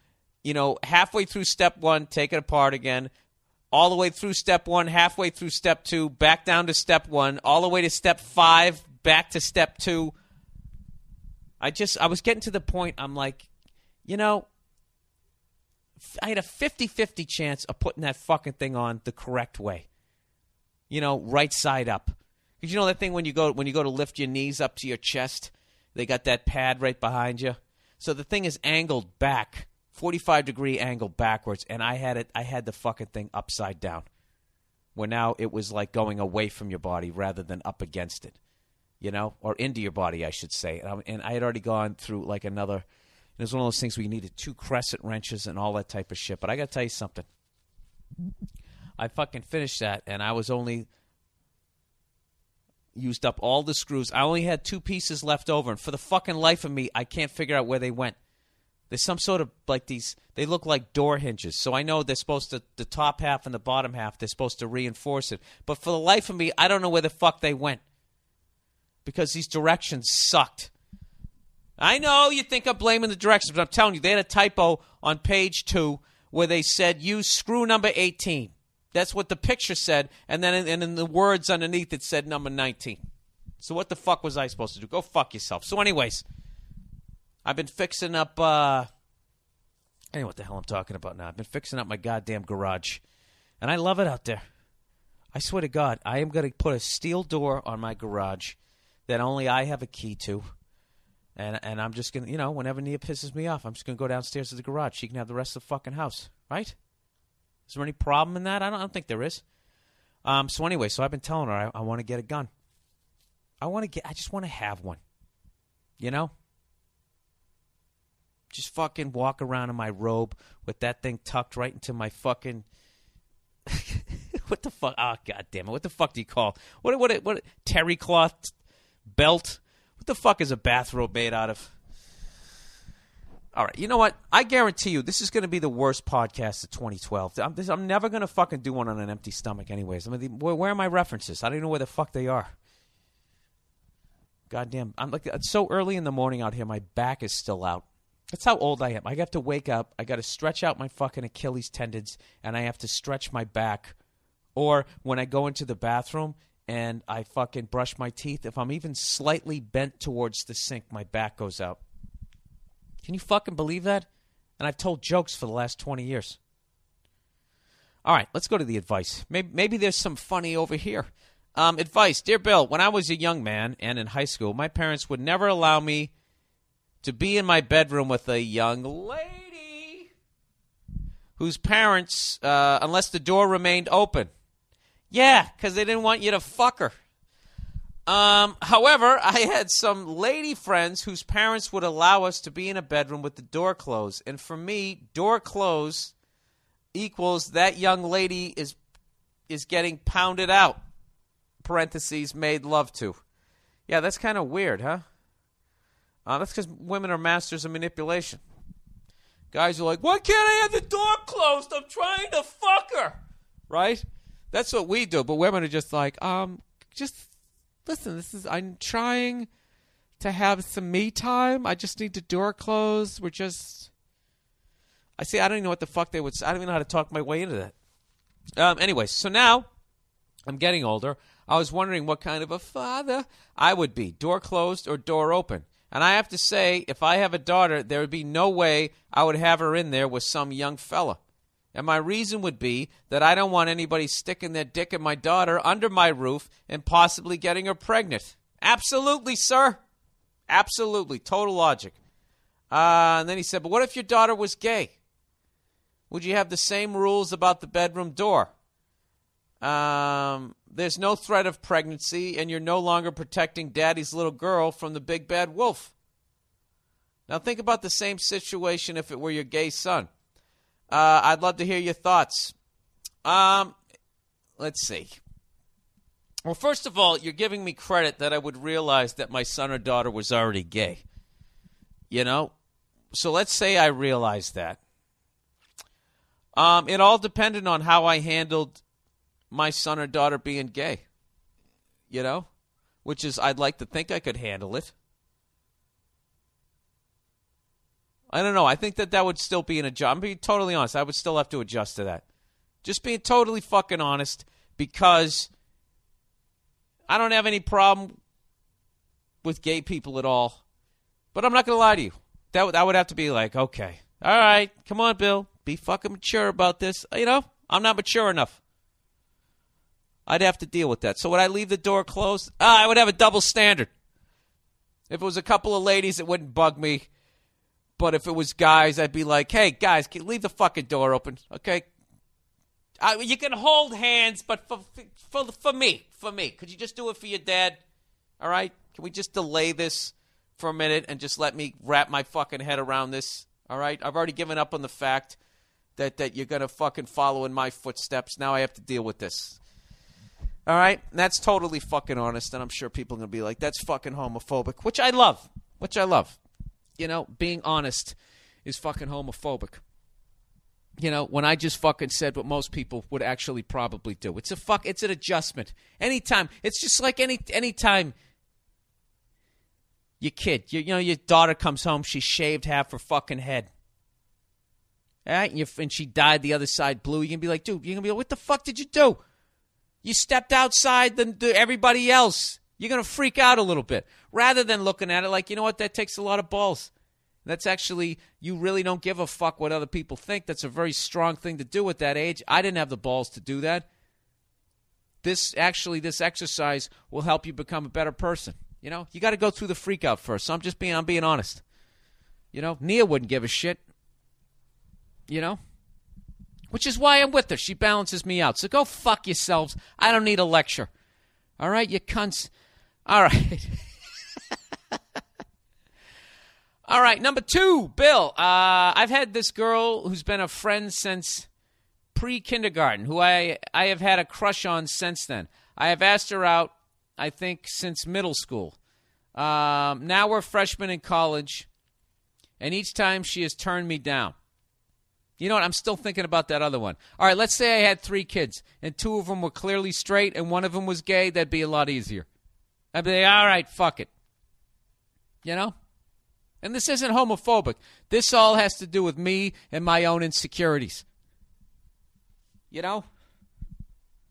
you know, halfway through step one, take it apart again, all the way through step one, halfway through step two, back down to step one, all the way to step five, back to step two. I just, I was getting to the point, I'm like, you know, I had a 50 50 chance of putting that fucking thing on the correct way. You know, right side up. Because you know that thing when you go when you go to lift your knees up to your chest, they got that pad right behind you. So the thing is angled back 45 degree angle backwards, and I had it. I had the fucking thing upside down. Where now it was like going away from your body rather than up against it, you know, or into your body, I should say. And I, and I had already gone through like another. It was one of those things where you needed two crescent wrenches and all that type of shit. But I got to tell you something. I fucking finished that, and I was only used up all the screws. I only had two pieces left over, and for the fucking life of me, I can't figure out where they went. There's some sort of like these. They look like door hinges, so I know they're supposed to. The top half and the bottom half, they're supposed to reinforce it. But for the life of me, I don't know where the fuck they went because these directions sucked. I know you think I'm blaming the directions, but I'm telling you, they had a typo on page two where they said use screw number 18. That's what the picture said, and then and in the words underneath it said number 19. So what the fuck was I supposed to do? Go fuck yourself. So, anyways, I've been fixing up. uh I know what the hell I'm talking about now. I've been fixing up my goddamn garage, and I love it out there. I swear to God, I am going to put a steel door on my garage that only I have a key to. And and I'm just gonna, you know, whenever Nia pisses me off, I'm just gonna go downstairs to the garage. She can have the rest of the fucking house, right? Is there any problem in that? I don't, I don't think there is. Um. So anyway, so I've been telling her I, I want to get a gun. I want to get. I just want to have one. You know. Just fucking walk around in my robe with that thing tucked right into my fucking. what the fuck? Ah, oh god damn it! What the fuck do you call what? What? What? Terry cloth belt? What the fuck is a bathrobe made out of? All right, you know what? I guarantee you, this is going to be the worst podcast of 2012. I'm, this, I'm never going to fucking do one on an empty stomach, anyways. I mean, where, where are my references? I don't even know where the fuck they are. Goddamn, I'm like it's so early in the morning out here. My back is still out. That's how old I am. I have to wake up. I got to stretch out my fucking Achilles tendons, and I have to stretch my back. Or when I go into the bathroom and I fucking brush my teeth, if I'm even slightly bent towards the sink, my back goes out. Can you fucking believe that? And I've told jokes for the last 20 years. All right, let's go to the advice. Maybe, maybe there's some funny over here. Um, advice Dear Bill, when I was a young man and in high school, my parents would never allow me to be in my bedroom with a young lady whose parents, uh, unless the door remained open. Yeah, because they didn't want you to fuck her. Um, however, I had some lady friends whose parents would allow us to be in a bedroom with the door closed. And for me, door closed equals that young lady is is getting pounded out. Parentheses made love to. Yeah, that's kind of weird, huh? Uh, that's because women are masters of manipulation. Guys are like, why can't I have the door closed? I'm trying to fuck her. Right? That's what we do. But women are just like, um, just listen, this is I'm trying to have some me time. I just need the door closed. We're just I see I don't even know what the fuck they would say. I don't even know how to talk my way into that. Um anyway, so now I'm getting older. I was wondering what kind of a father I would be, door closed or door open. And I have to say, if I have a daughter, there would be no way I would have her in there with some young fella. And my reason would be that I don't want anybody sticking their dick in my daughter under my roof and possibly getting her pregnant. Absolutely, sir. Absolutely. Total logic. Uh, and then he said, But what if your daughter was gay? Would you have the same rules about the bedroom door? Um, there's no threat of pregnancy, and you're no longer protecting daddy's little girl from the big bad wolf. Now, think about the same situation if it were your gay son. Uh, I'd love to hear your thoughts. Um, let's see. Well, first of all, you're giving me credit that I would realize that my son or daughter was already gay. You know? So let's say I realized that. Um, it all depended on how I handled my son or daughter being gay. You know? Which is, I'd like to think I could handle it. I don't know. I think that that would still be an adjust. I'm being totally honest. I would still have to adjust to that. Just being totally fucking honest because I don't have any problem with gay people at all. But I'm not going to lie to you. That, that would have to be like, okay, all right, come on, Bill. Be fucking mature about this. You know, I'm not mature enough. I'd have to deal with that. So would I leave the door closed? Ah, I would have a double standard. If it was a couple of ladies, it wouldn't bug me. But if it was guys, I'd be like, hey, guys, leave the fucking door open, okay? I, you can hold hands, but for, for, for me, for me, could you just do it for your dad? All right? Can we just delay this for a minute and just let me wrap my fucking head around this? All right? I've already given up on the fact that that you're gonna fucking follow in my footsteps. Now I have to deal with this. All right, that's totally fucking honest, and I'm sure people are gonna be like, "That's fucking homophobic," which I love, which I love. You know, being honest is fucking homophobic. You know, when I just fucking said what most people would actually probably do. It's a fuck. It's an adjustment. Anytime, it's just like any anytime your kid, you, know, your daughter comes home, she shaved half her fucking head. All right, and, and she dyed the other side blue. You're going to be like, dude, you're gonna be like, what the fuck did you do? You stepped outside than the, everybody else. You're gonna freak out a little bit, rather than looking at it like, you know what, that takes a lot of balls. That's actually you really don't give a fuck what other people think. That's a very strong thing to do at that age. I didn't have the balls to do that. This actually, this exercise will help you become a better person. You know, you got to go through the freak out first. So I'm just being, I'm being honest. You know, Nia wouldn't give a shit. You know, which is why I'm with her. She balances me out. So go fuck yourselves. I don't need a lecture. All right, you cunts. All right. All right, number two, Bill. Uh, I've had this girl who's been a friend since pre kindergarten, who I, I have had a crush on since then. I have asked her out, I think, since middle school. Um, now we're freshmen in college, and each time she has turned me down. You know what? I'm still thinking about that other one. All right, let's say I had three kids, and two of them were clearly straight, and one of them was gay. That'd be a lot easier. I'd be like, all right, fuck it. You know? And this isn't homophobic. This all has to do with me and my own insecurities. You know?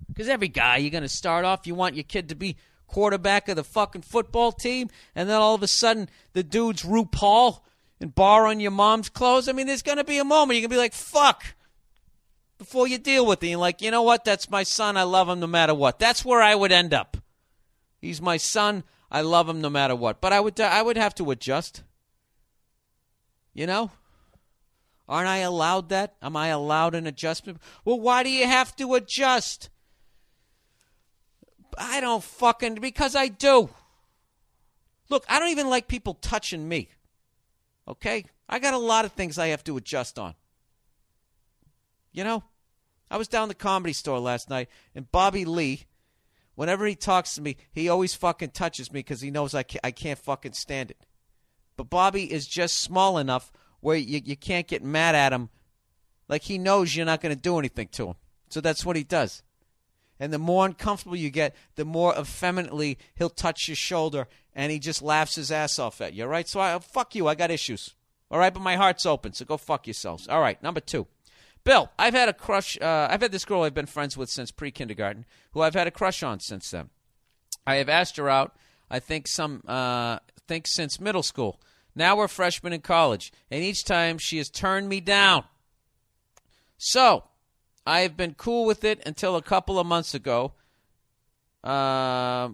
Because every guy, you're going to start off, you want your kid to be quarterback of the fucking football team, and then all of a sudden the dude's RuPaul and borrowing your mom's clothes. I mean, there's going to be a moment you're going to be like, fuck, before you deal with it. You're like, you know what? That's my son. I love him no matter what. That's where I would end up. He's my son. I love him no matter what. But I would, I would have to adjust. You know? Aren't I allowed that? Am I allowed an adjustment? Well, why do you have to adjust? I don't fucking because I do. Look, I don't even like people touching me. Okay? I got a lot of things I have to adjust on. You know? I was down the comedy store last night and Bobby Lee, whenever he talks to me, he always fucking touches me because he knows I can't, I can't fucking stand it. But Bobby is just small enough where you, you can't get mad at him. Like he knows you're not going to do anything to him. So that's what he does. And the more uncomfortable you get, the more effeminately he'll touch your shoulder and he just laughs his ass off at you. All right? So I, fuck you. I got issues. All right? But my heart's open. So go fuck yourselves. All right. Number two. Bill, I've had a crush. Uh, I've had this girl I've been friends with since pre kindergarten, who I've had a crush on since then. I have asked her out. I think some uh, think since middle school. Now we're freshmen in college, and each time she has turned me down. So I have been cool with it until a couple of months ago. Uh,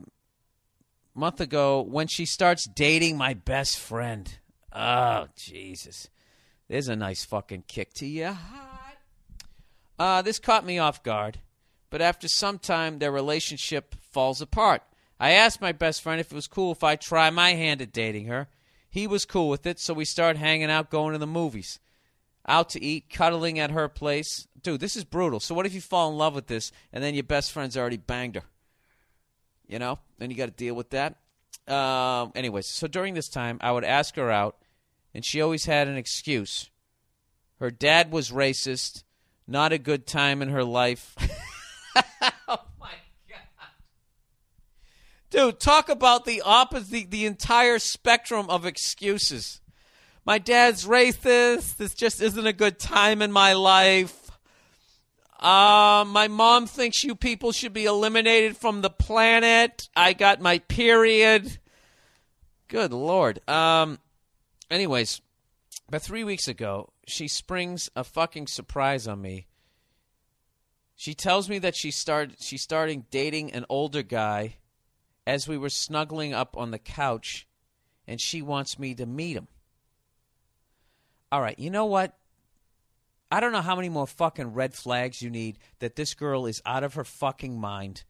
month ago when she starts dating my best friend. Oh Jesus, there's a nice fucking kick to you. Uh, this caught me off guard, but after some time, their relationship falls apart. I asked my best friend if it was cool if I try my hand at dating her. He was cool with it, so we started hanging out, going to the movies, out to eat, cuddling at her place. Dude, this is brutal. So what if you fall in love with this and then your best friend's already banged her? You know, then you got to deal with that. Um, anyways, so during this time, I would ask her out, and she always had an excuse. Her dad was racist, not a good time in her life. oh my god, dude! Talk about the opposite, the, the entire spectrum of excuses. My dad's racist. This just isn't a good time in my life. Uh, my mom thinks you people should be eliminated from the planet. I got my period. Good lord. Um, anyways, about three weeks ago, she springs a fucking surprise on me. She tells me that she started she's starting dating an older guy as we were snuggling up on the couch, and she wants me to meet him. All right, you know what? I don't know how many more fucking red flags you need that this girl is out of her fucking mind.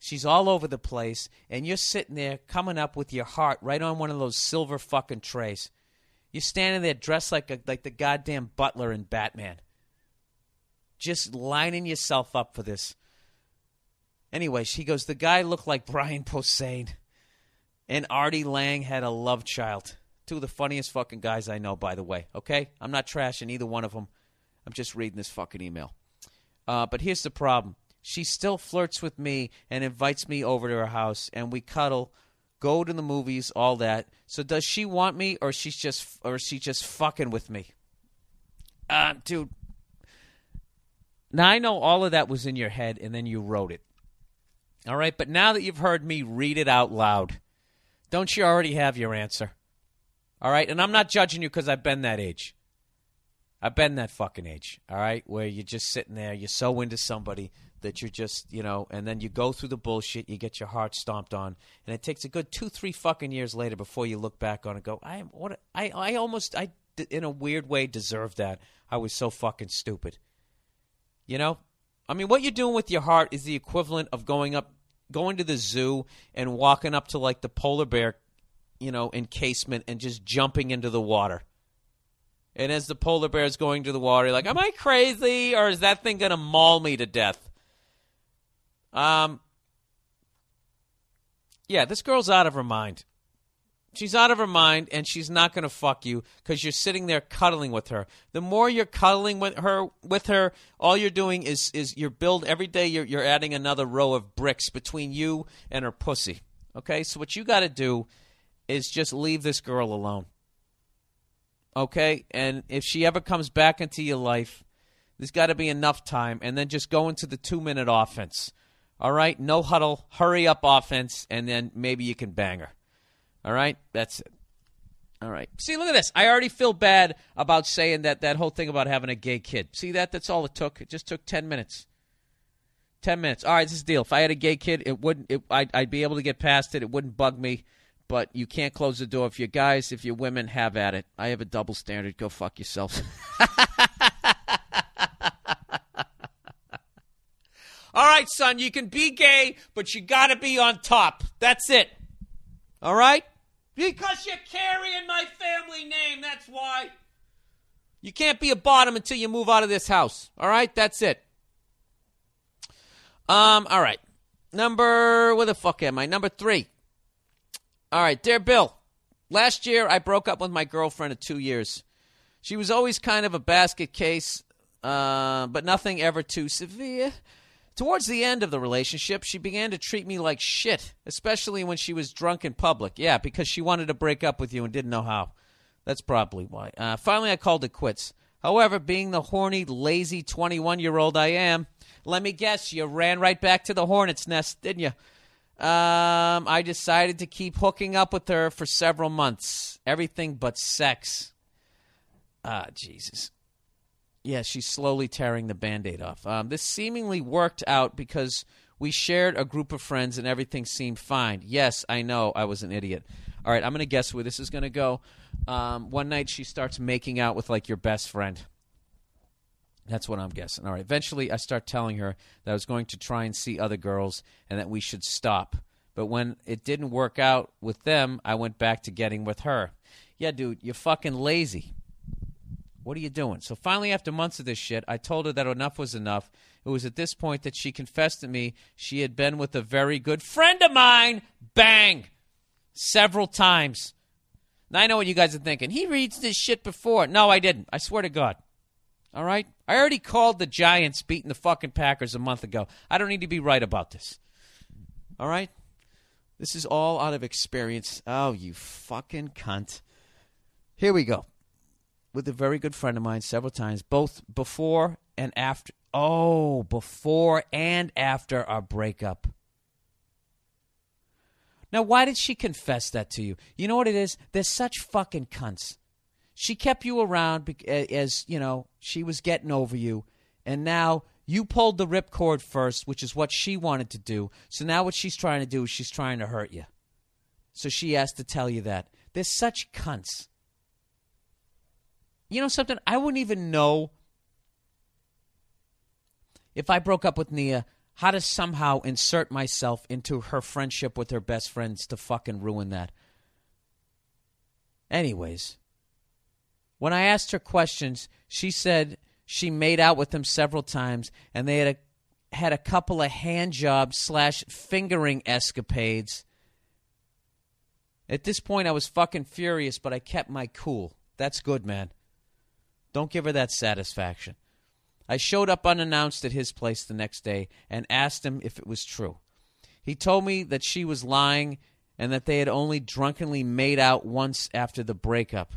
She's all over the place, and you're sitting there coming up with your heart right on one of those silver fucking trays. You're standing there dressed like a, like the goddamn butler in Batman. just lining yourself up for this. Anyway, she goes, the guy looked like Brian Posehn. And Artie Lange had a love child. Two of the funniest fucking guys I know, by the way. Okay? I'm not trashing either one of them. I'm just reading this fucking email. Uh, but here's the problem. She still flirts with me and invites me over to her house, and we cuddle, go to the movies, all that. So does she want me, or she's just, or she just fucking with me? Uh, dude. Now I know all of that was in your head, and then you wrote it. All right, but now that you've heard me read it out loud, don't you already have your answer? All right, and I'm not judging you because I've been that age. I've been that fucking age, all right, where you're just sitting there, you're so into somebody that you're just, you know, and then you go through the bullshit, you get your heart stomped on, and it takes a good two, three fucking years later before you look back on it and go, I am what I, I almost, I in a weird way deserved that. I was so fucking stupid. You know, I mean, what you're doing with your heart is the equivalent of going up, going to the zoo and walking up to like the polar bear, you know, encasement and just jumping into the water. And as the polar bear is going to the water, you're like, am I crazy or is that thing going to maul me to death? Um, yeah, this girl's out of her mind. She's out of her mind and she's not going to fuck you because you're sitting there cuddling with her. The more you're cuddling with her, with her, all you're doing is is you're build every day. You're you're adding another row of bricks between you and her pussy. Okay, so what you got to do is just leave this girl alone. Okay, and if she ever comes back into your life, there's got to be enough time, and then just go into the two minute offense. All right, no huddle, hurry up offense, and then maybe you can bang her. All right, that's it. All right. See, look at this. I already feel bad about saying that that whole thing about having a gay kid. See that? That's all it took. It just took ten minutes. Ten minutes. All right, this is deal. If I had a gay kid, it wouldn't. It, I'd, I'd be able to get past it. It wouldn't bug me. But you can't close the door. If you guys, if you women, have at it. I have a double standard. Go fuck yourselves. All right, son, you can be gay, but you got to be on top. That's it. All right? Because you're carrying my family name, that's why. You can't be a bottom until you move out of this house. All right? That's it. Um, all right. Number where the fuck am I? Number 3. All right, dear Bill. Last year I broke up with my girlfriend of 2 years. She was always kind of a basket case, uh, but nothing ever too severe. Towards the end of the relationship, she began to treat me like shit, especially when she was drunk in public. Yeah, because she wanted to break up with you and didn't know how. That's probably why. Uh, finally, I called it quits. However, being the horny, lazy 21 year old I am, let me guess, you ran right back to the hornet's nest, didn't you? Um, I decided to keep hooking up with her for several months. Everything but sex. Ah, Jesus. Yeah, she's slowly tearing the band aid off. Um, this seemingly worked out because we shared a group of friends and everything seemed fine. Yes, I know I was an idiot. All right, I'm going to guess where this is going to go. Um, one night she starts making out with like your best friend. That's what I'm guessing. All right. Eventually, I start telling her that I was going to try and see other girls and that we should stop. But when it didn't work out with them, I went back to getting with her. Yeah, dude, you're fucking lazy. What are you doing? So finally, after months of this shit, I told her that enough was enough. It was at this point that she confessed to me she had been with a very good friend of mine. Bang! Several times. Now I know what you guys are thinking. He reads this shit before. No, I didn't. I swear to God. All right? I already called the Giants beating the fucking Packers a month ago. I don't need to be right about this. All right? This is all out of experience. Oh, you fucking cunt. Here we go with a very good friend of mine several times, both before and after. Oh, before and after our breakup. Now, why did she confess that to you? You know what it is? They're such fucking cunts. She kept you around as, you know, she was getting over you, and now you pulled the ripcord first, which is what she wanted to do. So now what she's trying to do is she's trying to hurt you. So she has to tell you that. They're such cunts. You know something? I wouldn't even know if I broke up with Nia how to somehow insert myself into her friendship with her best friends to fucking ruin that. Anyways, when I asked her questions, she said she made out with him several times, and they had a, had a couple of hand job slash fingering escapades. At this point, I was fucking furious, but I kept my cool. That's good, man. Don't give her that satisfaction. I showed up unannounced at his place the next day and asked him if it was true. He told me that she was lying and that they had only drunkenly made out once after the breakup.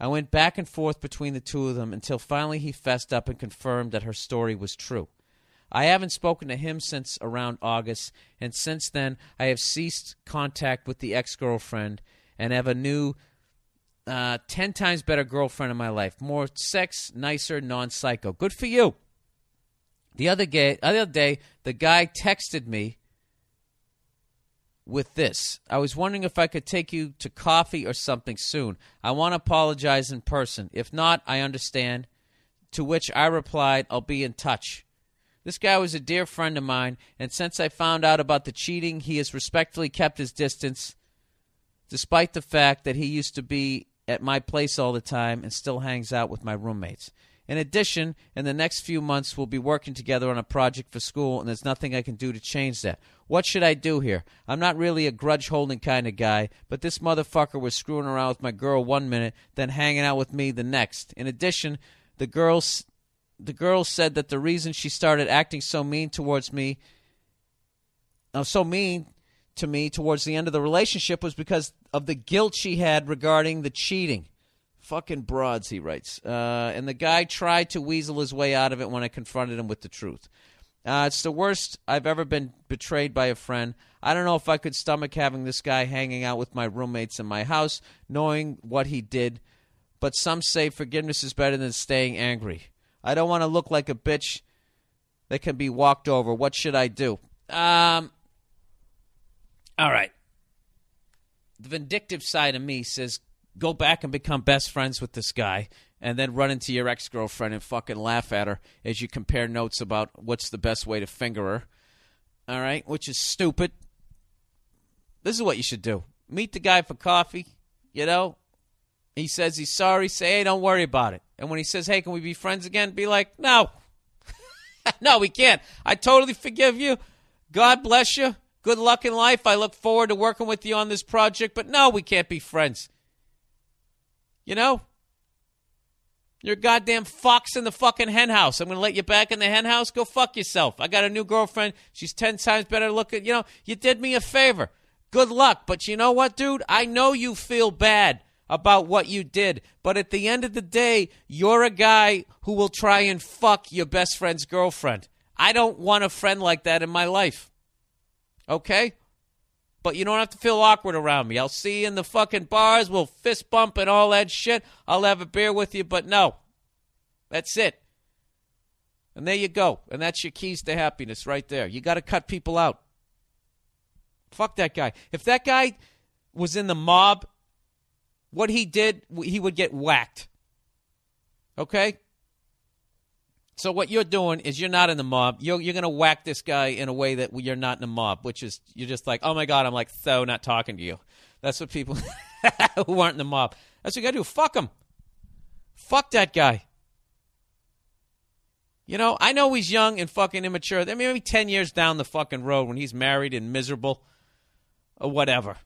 I went back and forth between the two of them until finally he fessed up and confirmed that her story was true. I haven't spoken to him since around August, and since then I have ceased contact with the ex girlfriend and have a new, uh, 10 times better girlfriend in my life. More sex, nicer, non psycho. Good for you. The other, gay, other day, the guy texted me with this. I was wondering if I could take you to coffee or something soon. I want to apologize in person. If not, I understand. To which I replied, I'll be in touch. This guy was a dear friend of mine, and since I found out about the cheating, he has respectfully kept his distance, despite the fact that he used to be at my place all the time and still hangs out with my roommates. In addition, in the next few months, we'll be working together on a project for school, and there's nothing I can do to change that. What should I do here? I'm not really a grudge holding kind of guy, but this motherfucker was screwing around with my girl one minute, then hanging out with me the next. In addition, the girls the girl said that the reason she started acting so mean towards me, uh, so mean to me towards the end of the relationship was because of the guilt she had regarding the cheating. Fucking broads, he writes. Uh, and the guy tried to weasel his way out of it when I confronted him with the truth. Uh, it's the worst I've ever been betrayed by a friend. I don't know if I could stomach having this guy hanging out with my roommates in my house, knowing what he did. But some say forgiveness is better than staying angry. I don't want to look like a bitch that can be walked over. What should I do? Um, all right. The vindictive side of me says go back and become best friends with this guy and then run into your ex girlfriend and fucking laugh at her as you compare notes about what's the best way to finger her. All right, which is stupid. This is what you should do meet the guy for coffee, you know. He says he's sorry, say, hey, don't worry about it. And when he says, hey, can we be friends again? Be like, no. no, we can't. I totally forgive you. God bless you. Good luck in life. I look forward to working with you on this project, but no, we can't be friends. You know? You're a goddamn fox in the fucking henhouse. I'm going to let you back in the henhouse. Go fuck yourself. I got a new girlfriend. She's 10 times better looking. You know, you did me a favor. Good luck. But you know what, dude? I know you feel bad about what you did. But at the end of the day, you're a guy who will try and fuck your best friend's girlfriend. I don't want a friend like that in my life. Okay? But you don't have to feel awkward around me. I'll see you in the fucking bars. We'll fist bump and all that shit. I'll have a beer with you, but no. That's it. And there you go. And that's your keys to happiness right there. You got to cut people out. Fuck that guy. If that guy was in the mob, what he did, he would get whacked. Okay? So what you're doing is you're not in the mob. You're you're gonna whack this guy in a way that you're not in the mob, which is you're just like, oh my god, I'm like so not talking to you. That's what people who aren't in the mob. That's what you gotta do. Fuck him. Fuck that guy. You know, I know he's young and fucking immature. I mean, maybe ten years down the fucking road when he's married and miserable, or whatever.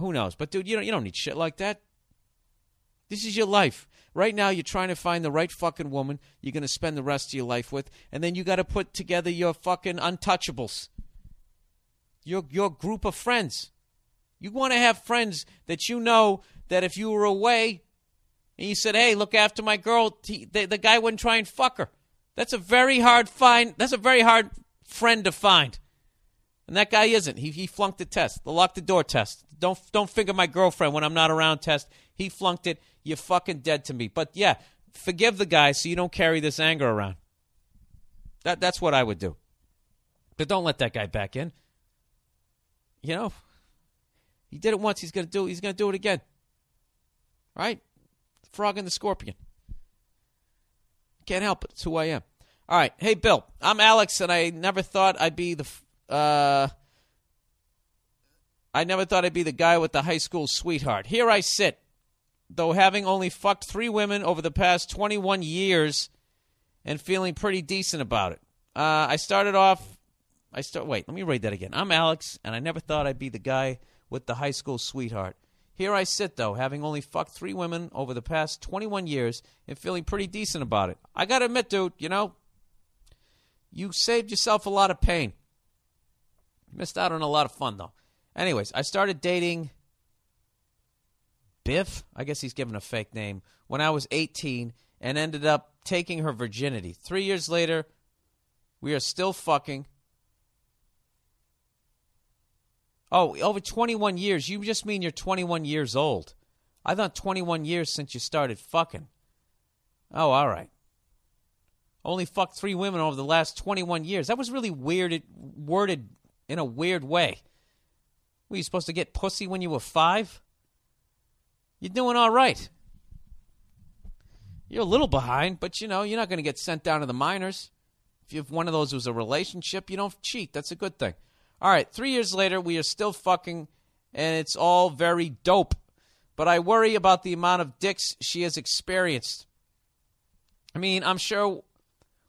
Who knows? But dude, you don't you don't need shit like that. This is your life. Right now, you're trying to find the right fucking woman you're going to spend the rest of your life with, and then you got to put together your fucking untouchables, your your group of friends. You want to have friends that you know that if you were away and you said, "Hey, look after my girl," he, the, the guy wouldn't try and fuck her. That's a very hard find. That's a very hard friend to find. And that guy isn't. He he flunked the test, the lock the door test. Don't don't finger my girlfriend when I'm not around test. He flunked it. You're fucking dead to me. But yeah, forgive the guy so you don't carry this anger around. That that's what I would do. But don't let that guy back in. You know, he did it once. He's gonna do. He's gonna do it again. Right? Frog and the scorpion. Can't help it. It's who I am. All right. Hey, Bill. I'm Alex, and I never thought I'd be the. Uh, I never thought I'd be the guy with the high school sweetheart. Here I sit, though having only fucked three women over the past 21 years and feeling pretty decent about it. Uh, I started off. I start. Wait, let me read that again. I'm Alex, and I never thought I'd be the guy with the high school sweetheart. Here I sit, though, having only fucked three women over the past 21 years and feeling pretty decent about it. I gotta admit, dude, you know, you saved yourself a lot of pain. Missed out on a lot of fun, though. Anyways, I started dating Biff. I guess he's given a fake name. When I was 18 and ended up taking her virginity. Three years later, we are still fucking. Oh, over 21 years. You just mean you're 21 years old. I thought 21 years since you started fucking. Oh, all right. Only fucked three women over the last 21 years. That was really weird, worded in a weird way. Were you supposed to get pussy when you were five? You're doing all right. You're a little behind, but you know, you're not going to get sent down to the minors. If you have one of those was a relationship, you don't cheat. That's a good thing. All right, three years later, we are still fucking, and it's all very dope. But I worry about the amount of dicks she has experienced. I mean, I'm sure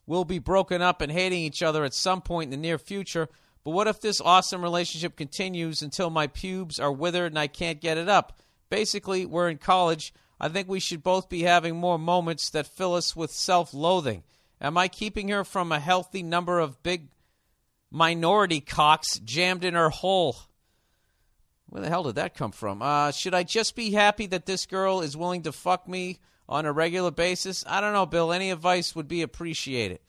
we'll be broken up and hating each other at some point in the near future. But what if this awesome relationship continues until my pubes are withered and I can't get it up? Basically, we're in college. I think we should both be having more moments that fill us with self loathing. Am I keeping her from a healthy number of big minority cocks jammed in her hole? Where the hell did that come from? Uh, should I just be happy that this girl is willing to fuck me on a regular basis? I don't know, Bill. Any advice would be appreciated.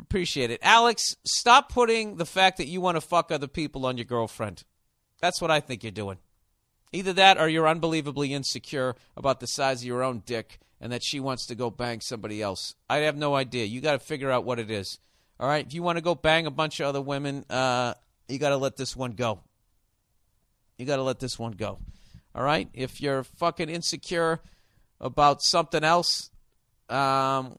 Appreciate it. Alex, stop putting the fact that you want to fuck other people on your girlfriend. That's what I think you're doing. Either that or you're unbelievably insecure about the size of your own dick and that she wants to go bang somebody else. I have no idea. You got to figure out what it is. All right? If you want to go bang a bunch of other women, uh, you got to let this one go. You got to let this one go. All right? If you're fucking insecure about something else, um,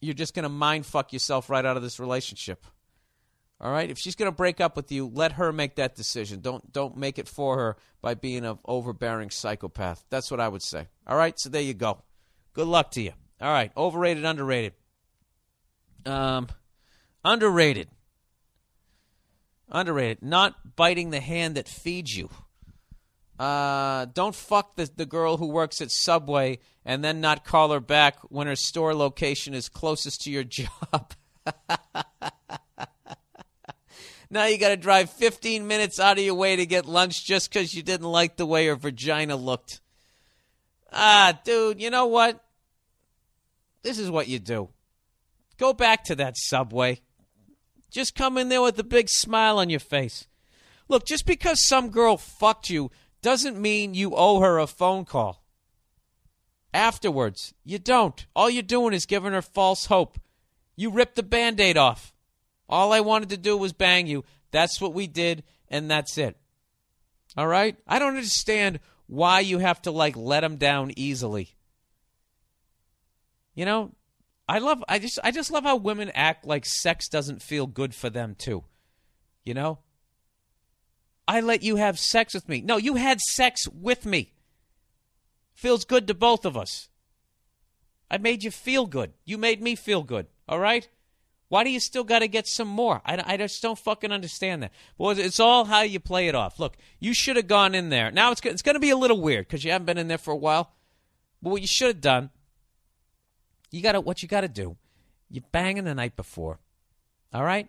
you're just going to mind fuck yourself right out of this relationship. All right? If she's going to break up with you, let her make that decision. Don't don't make it for her by being an overbearing psychopath. That's what I would say. All right? So there you go. Good luck to you. All right, overrated, underrated. Um underrated. Underrated. Not biting the hand that feeds you. Uh, don't fuck the, the girl who works at Subway and then not call her back when her store location is closest to your job. now you got to drive 15 minutes out of your way to get lunch just because you didn't like the way her vagina looked. Ah, dude, you know what? This is what you do. Go back to that Subway. Just come in there with a big smile on your face. Look, just because some girl fucked you doesn't mean you owe her a phone call. Afterwards, you don't. All you're doing is giving her false hope. You rip the band aid off. All I wanted to do was bang you. That's what we did, and that's it. All right? I don't understand why you have to, like, let them down easily. You know, I love I just I just love how women act like sex doesn't feel good for them too. You know? I let you have sex with me. No, you had sex with me. Feels good to both of us. I made you feel good. You made me feel good. All right? Why do you still got to get some more? I, I just don't fucking understand that. Well, it's all how you play it off. Look, you should have gone in there. Now it's, it's going to be a little weird because you haven't been in there for a while. But what you should have done, you got to what you got to do. You banging the night before, all right?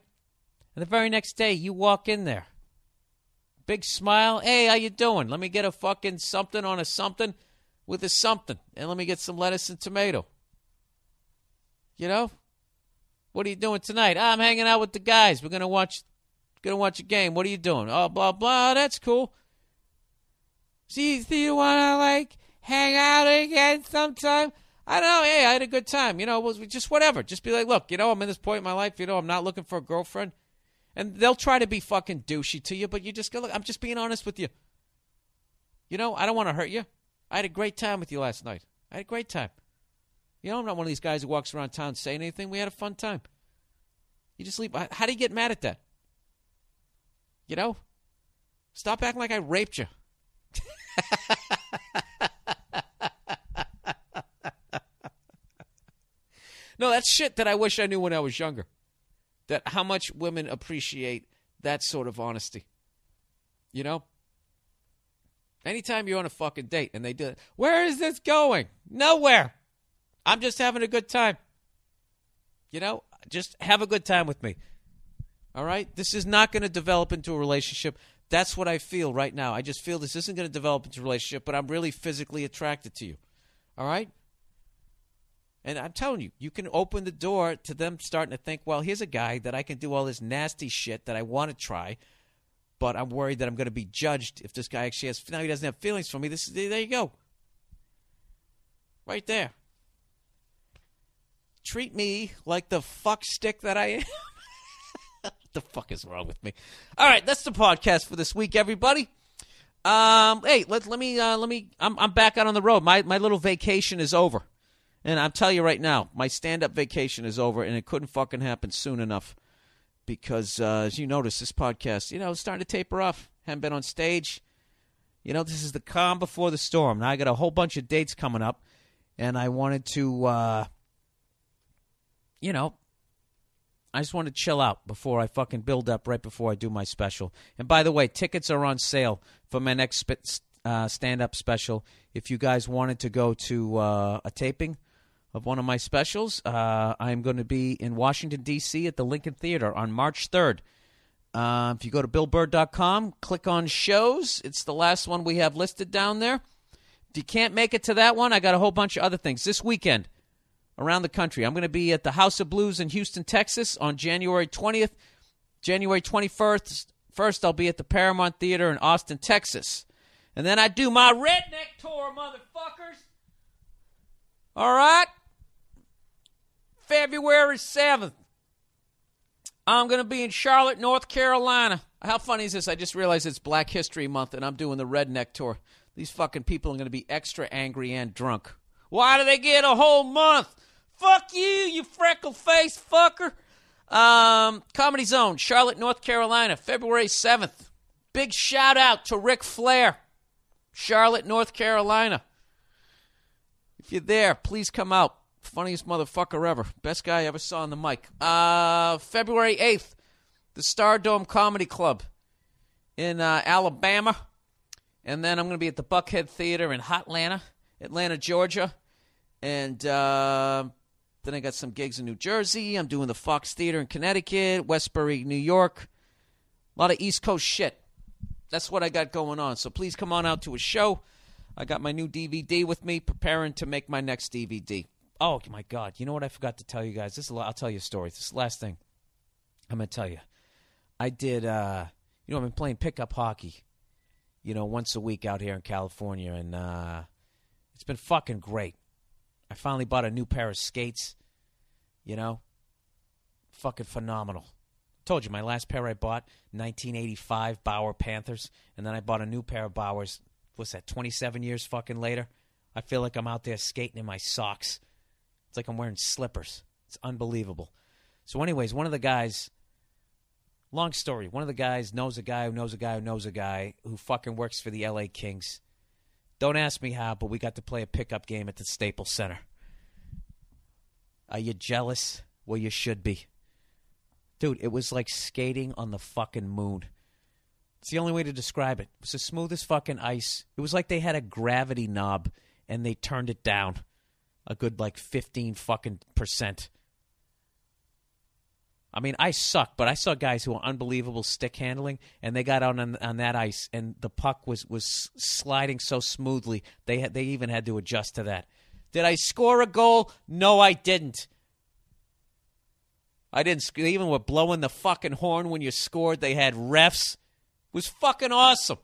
And the very next day, you walk in there big smile. Hey, how you doing? Let me get a fucking something on a something with a something, and let me get some lettuce and tomato. You know, what are you doing tonight? Ah, I'm hanging out with the guys. We're gonna watch, gonna watch a game. What are you doing? Oh, blah blah. That's cool. See, do you wanna like hang out again sometime? I don't know. Hey, I had a good time. You know, was just whatever. Just be like, look, you know, I'm in this point in my life. You know, I'm not looking for a girlfriend. And they'll try to be fucking douchey to you, but you just go, look, I'm just being honest with you. You know, I don't want to hurt you. I had a great time with you last night. I had a great time. You know, I'm not one of these guys who walks around town saying anything. We had a fun time. You just leave. How do you get mad at that? You know? Stop acting like I raped you. No, that's shit that I wish I knew when I was younger. That how much women appreciate that sort of honesty. You know? Anytime you're on a fucking date and they do it, where is this going? Nowhere. I'm just having a good time. You know, just have a good time with me. All right? This is not going to develop into a relationship. That's what I feel right now. I just feel this isn't going to develop into a relationship, but I'm really physically attracted to you. All right? And I'm telling you, you can open the door to them starting to think, well, here's a guy that I can do all this nasty shit that I want to try, but I'm worried that I'm going to be judged if this guy actually has. Now he doesn't have feelings for me. This is there you go, right there. Treat me like the fuck stick that I am. what the fuck is wrong with me? All right, that's the podcast for this week, everybody. Um, hey, let let me uh, let me. I'm I'm back out on the road. My my little vacation is over, and I'm telling you right now, my stand up vacation is over, and it couldn't fucking happen soon enough because uh, as you notice, this podcast, you know, is starting to taper off. Haven't been on stage. You know, this is the calm before the storm. Now I got a whole bunch of dates coming up, and I wanted to, uh, you know, I just want to chill out before I fucking build up right before I do my special. And by the way, tickets are on sale for my next uh, stand up special. If you guys wanted to go to uh, a taping of one of my specials, uh, I'm going to be in Washington, D.C. at the Lincoln Theater on March 3rd. Uh, if you go to billburr.com, click on shows, it's the last one we have listed down there. If you can't make it to that one, I got a whole bunch of other things. This weekend, around the country. I'm going to be at the House of Blues in Houston, Texas on January 20th. January 21st, first I'll be at the Paramount Theater in Austin, Texas. And then I do my redneck tour, motherfuckers. All right? February 7th. I'm going to be in Charlotte, North Carolina. How funny is this? I just realized it's Black History Month and I'm doing the redneck tour. These fucking people are going to be extra angry and drunk. Why do they get a whole month? Fuck you, you freckle faced fucker. Um, Comedy Zone, Charlotte, North Carolina, February 7th. Big shout out to Ric Flair, Charlotte, North Carolina. If you're there, please come out. Funniest motherfucker ever. Best guy I ever saw on the mic. Uh, February 8th, the Stardome Comedy Club in uh, Alabama. And then I'm going to be at the Buckhead Theater in Hotlanta, Atlanta, Georgia. And uh, then I got some gigs in New Jersey. I'm doing the Fox Theater in Connecticut, Westbury, New York. A lot of East Coast shit. That's what I got going on. So please come on out to a show. I got my new DVD with me, preparing to make my next DVD. Oh my God! You know what I forgot to tell you guys? This is, I'll tell you a story. This last thing I'm gonna tell you. I did. Uh, you know, I've been playing pickup hockey. You know, once a week out here in California, and uh, it's been fucking great. I finally bought a new pair of skates. You know, fucking phenomenal. Told you my last pair I bought, 1985 Bauer Panthers, and then I bought a new pair of Bauers. What's that? 27 years fucking later. I feel like I'm out there skating in my socks. It's like I'm wearing slippers. It's unbelievable. So, anyways, one of the guys. Long story. One of the guys knows a guy who knows a guy who knows a guy who fucking works for the LA Kings. Don't ask me how, but we got to play a pickup game at the Staples Center. Are you jealous? Well, you should be. Dude, it was like skating on the fucking moon. It's the only way to describe it. It was the smoothest fucking ice. It was like they had a gravity knob and they turned it down a good like 15 fucking percent. I mean, I suck, but I saw guys who were unbelievable stick handling, and they got out on, on that ice, and the puck was was sliding so smoothly. They had, they even had to adjust to that. Did I score a goal? No, I didn't. I didn't. They even were blowing the fucking horn when you scored. They had refs. It was fucking awesome.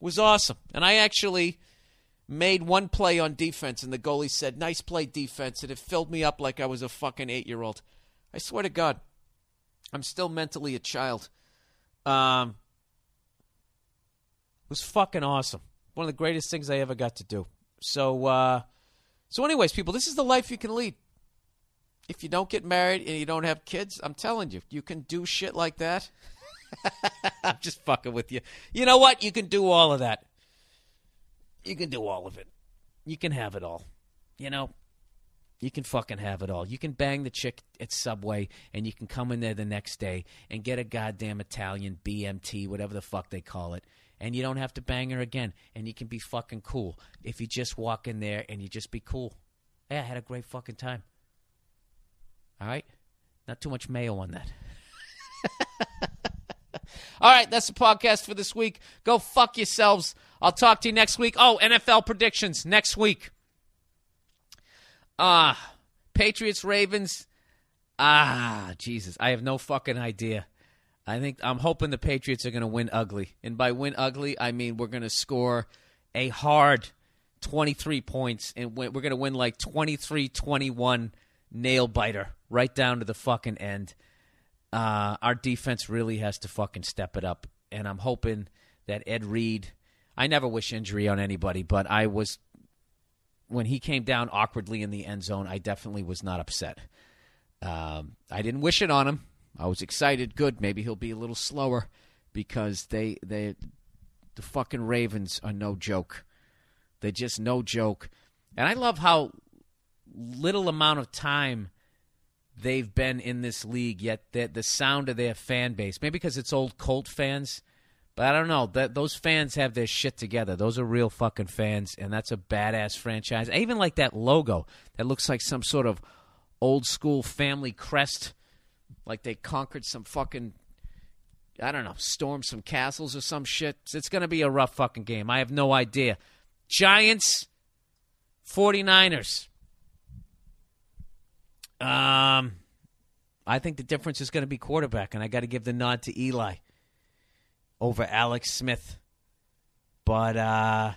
It was awesome, and I actually made one play on defense, and the goalie said, "Nice play, defense," and it filled me up like I was a fucking eight year old. I swear to God, I'm still mentally a child. Um, it was fucking awesome. One of the greatest things I ever got to do. So, uh, so, anyways, people, this is the life you can lead. If you don't get married and you don't have kids, I'm telling you, you can do shit like that. I'm just fucking with you. You know what? You can do all of that. You can do all of it. You can have it all. You know? You can fucking have it all. You can bang the chick at Subway and you can come in there the next day and get a goddamn Italian BMT, whatever the fuck they call it. And you don't have to bang her again. And you can be fucking cool if you just walk in there and you just be cool. Hey, I had a great fucking time. All right? Not too much mayo on that. All right, that's the podcast for this week. Go fuck yourselves. I'll talk to you next week. Oh, NFL predictions next week. Ah, Patriots Ravens. Ah, Jesus, I have no fucking idea. I think I'm hoping the Patriots are going to win ugly. And by win ugly, I mean we're going to score a hard 23 points and we're going to win like 23-21 nail biter right down to the fucking end. Uh, our defense really has to fucking step it up, and I'm hoping that Ed Reed. I never wish injury on anybody, but I was when he came down awkwardly in the end zone. I definitely was not upset. Um, I didn't wish it on him. I was excited. Good, maybe he'll be a little slower because they they the fucking Ravens are no joke. They're just no joke, and I love how little amount of time they've been in this league, yet the, the sound of their fan base, maybe because it's old Colt fans, but I don't know. That those fans have their shit together. Those are real fucking fans, and that's a badass franchise. I even like that logo. That looks like some sort of old school family crest, like they conquered some fucking. I don't know, storm some castles or some shit. It's going to be a rough fucking game. I have no idea. Giants, 49ers. Um, I think the difference is going to be quarterback, and I got to give the nod to Eli over Alex Smith. But uh,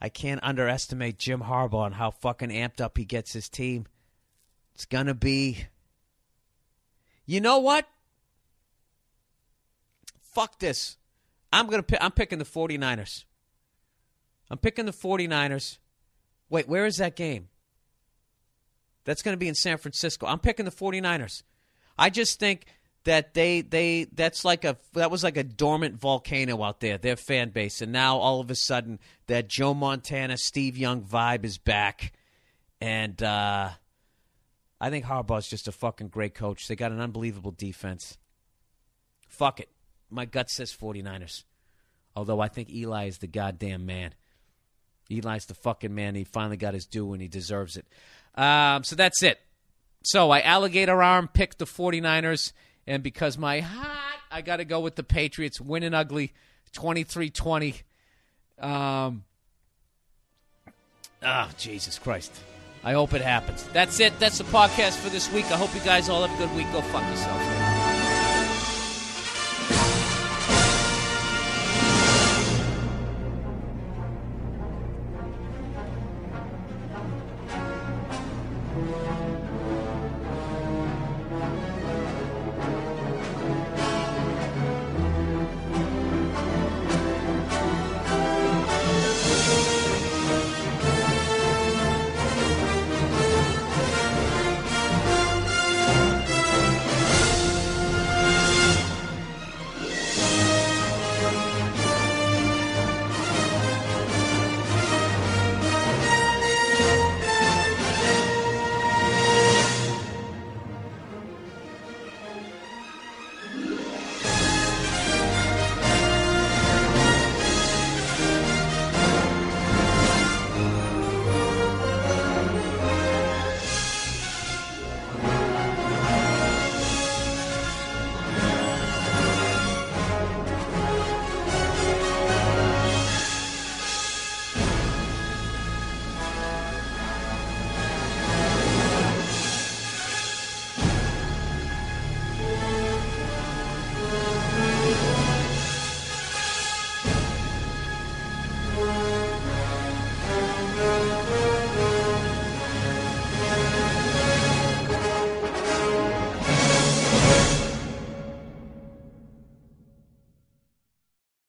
I can't underestimate Jim Harbaugh and how fucking amped up he gets his team. It's gonna be. You know what? Fuck this. I'm gonna. Pick, I'm picking the 49ers. I'm picking the 49ers. Wait, where is that game? That's going to be in San Francisco. I'm picking the 49ers. I just think that they they that's like a that was like a dormant volcano out there, their fan base, and now all of a sudden that Joe Montana, Steve Young vibe is back, and uh, I think Harbaugh's just a fucking great coach. They got an unbelievable defense. Fuck it, my gut says 49ers. Although I think Eli is the goddamn man. Eli's the fucking man. He finally got his due and he deserves it. Um, so that's it. So I alligator arm picked the 49ers, and because my hot, I got to go with the Patriots winning ugly 23 20. Um, oh, Jesus Christ. I hope it happens. That's it. That's the podcast for this week. I hope you guys all have a good week. Go fuck yourselves.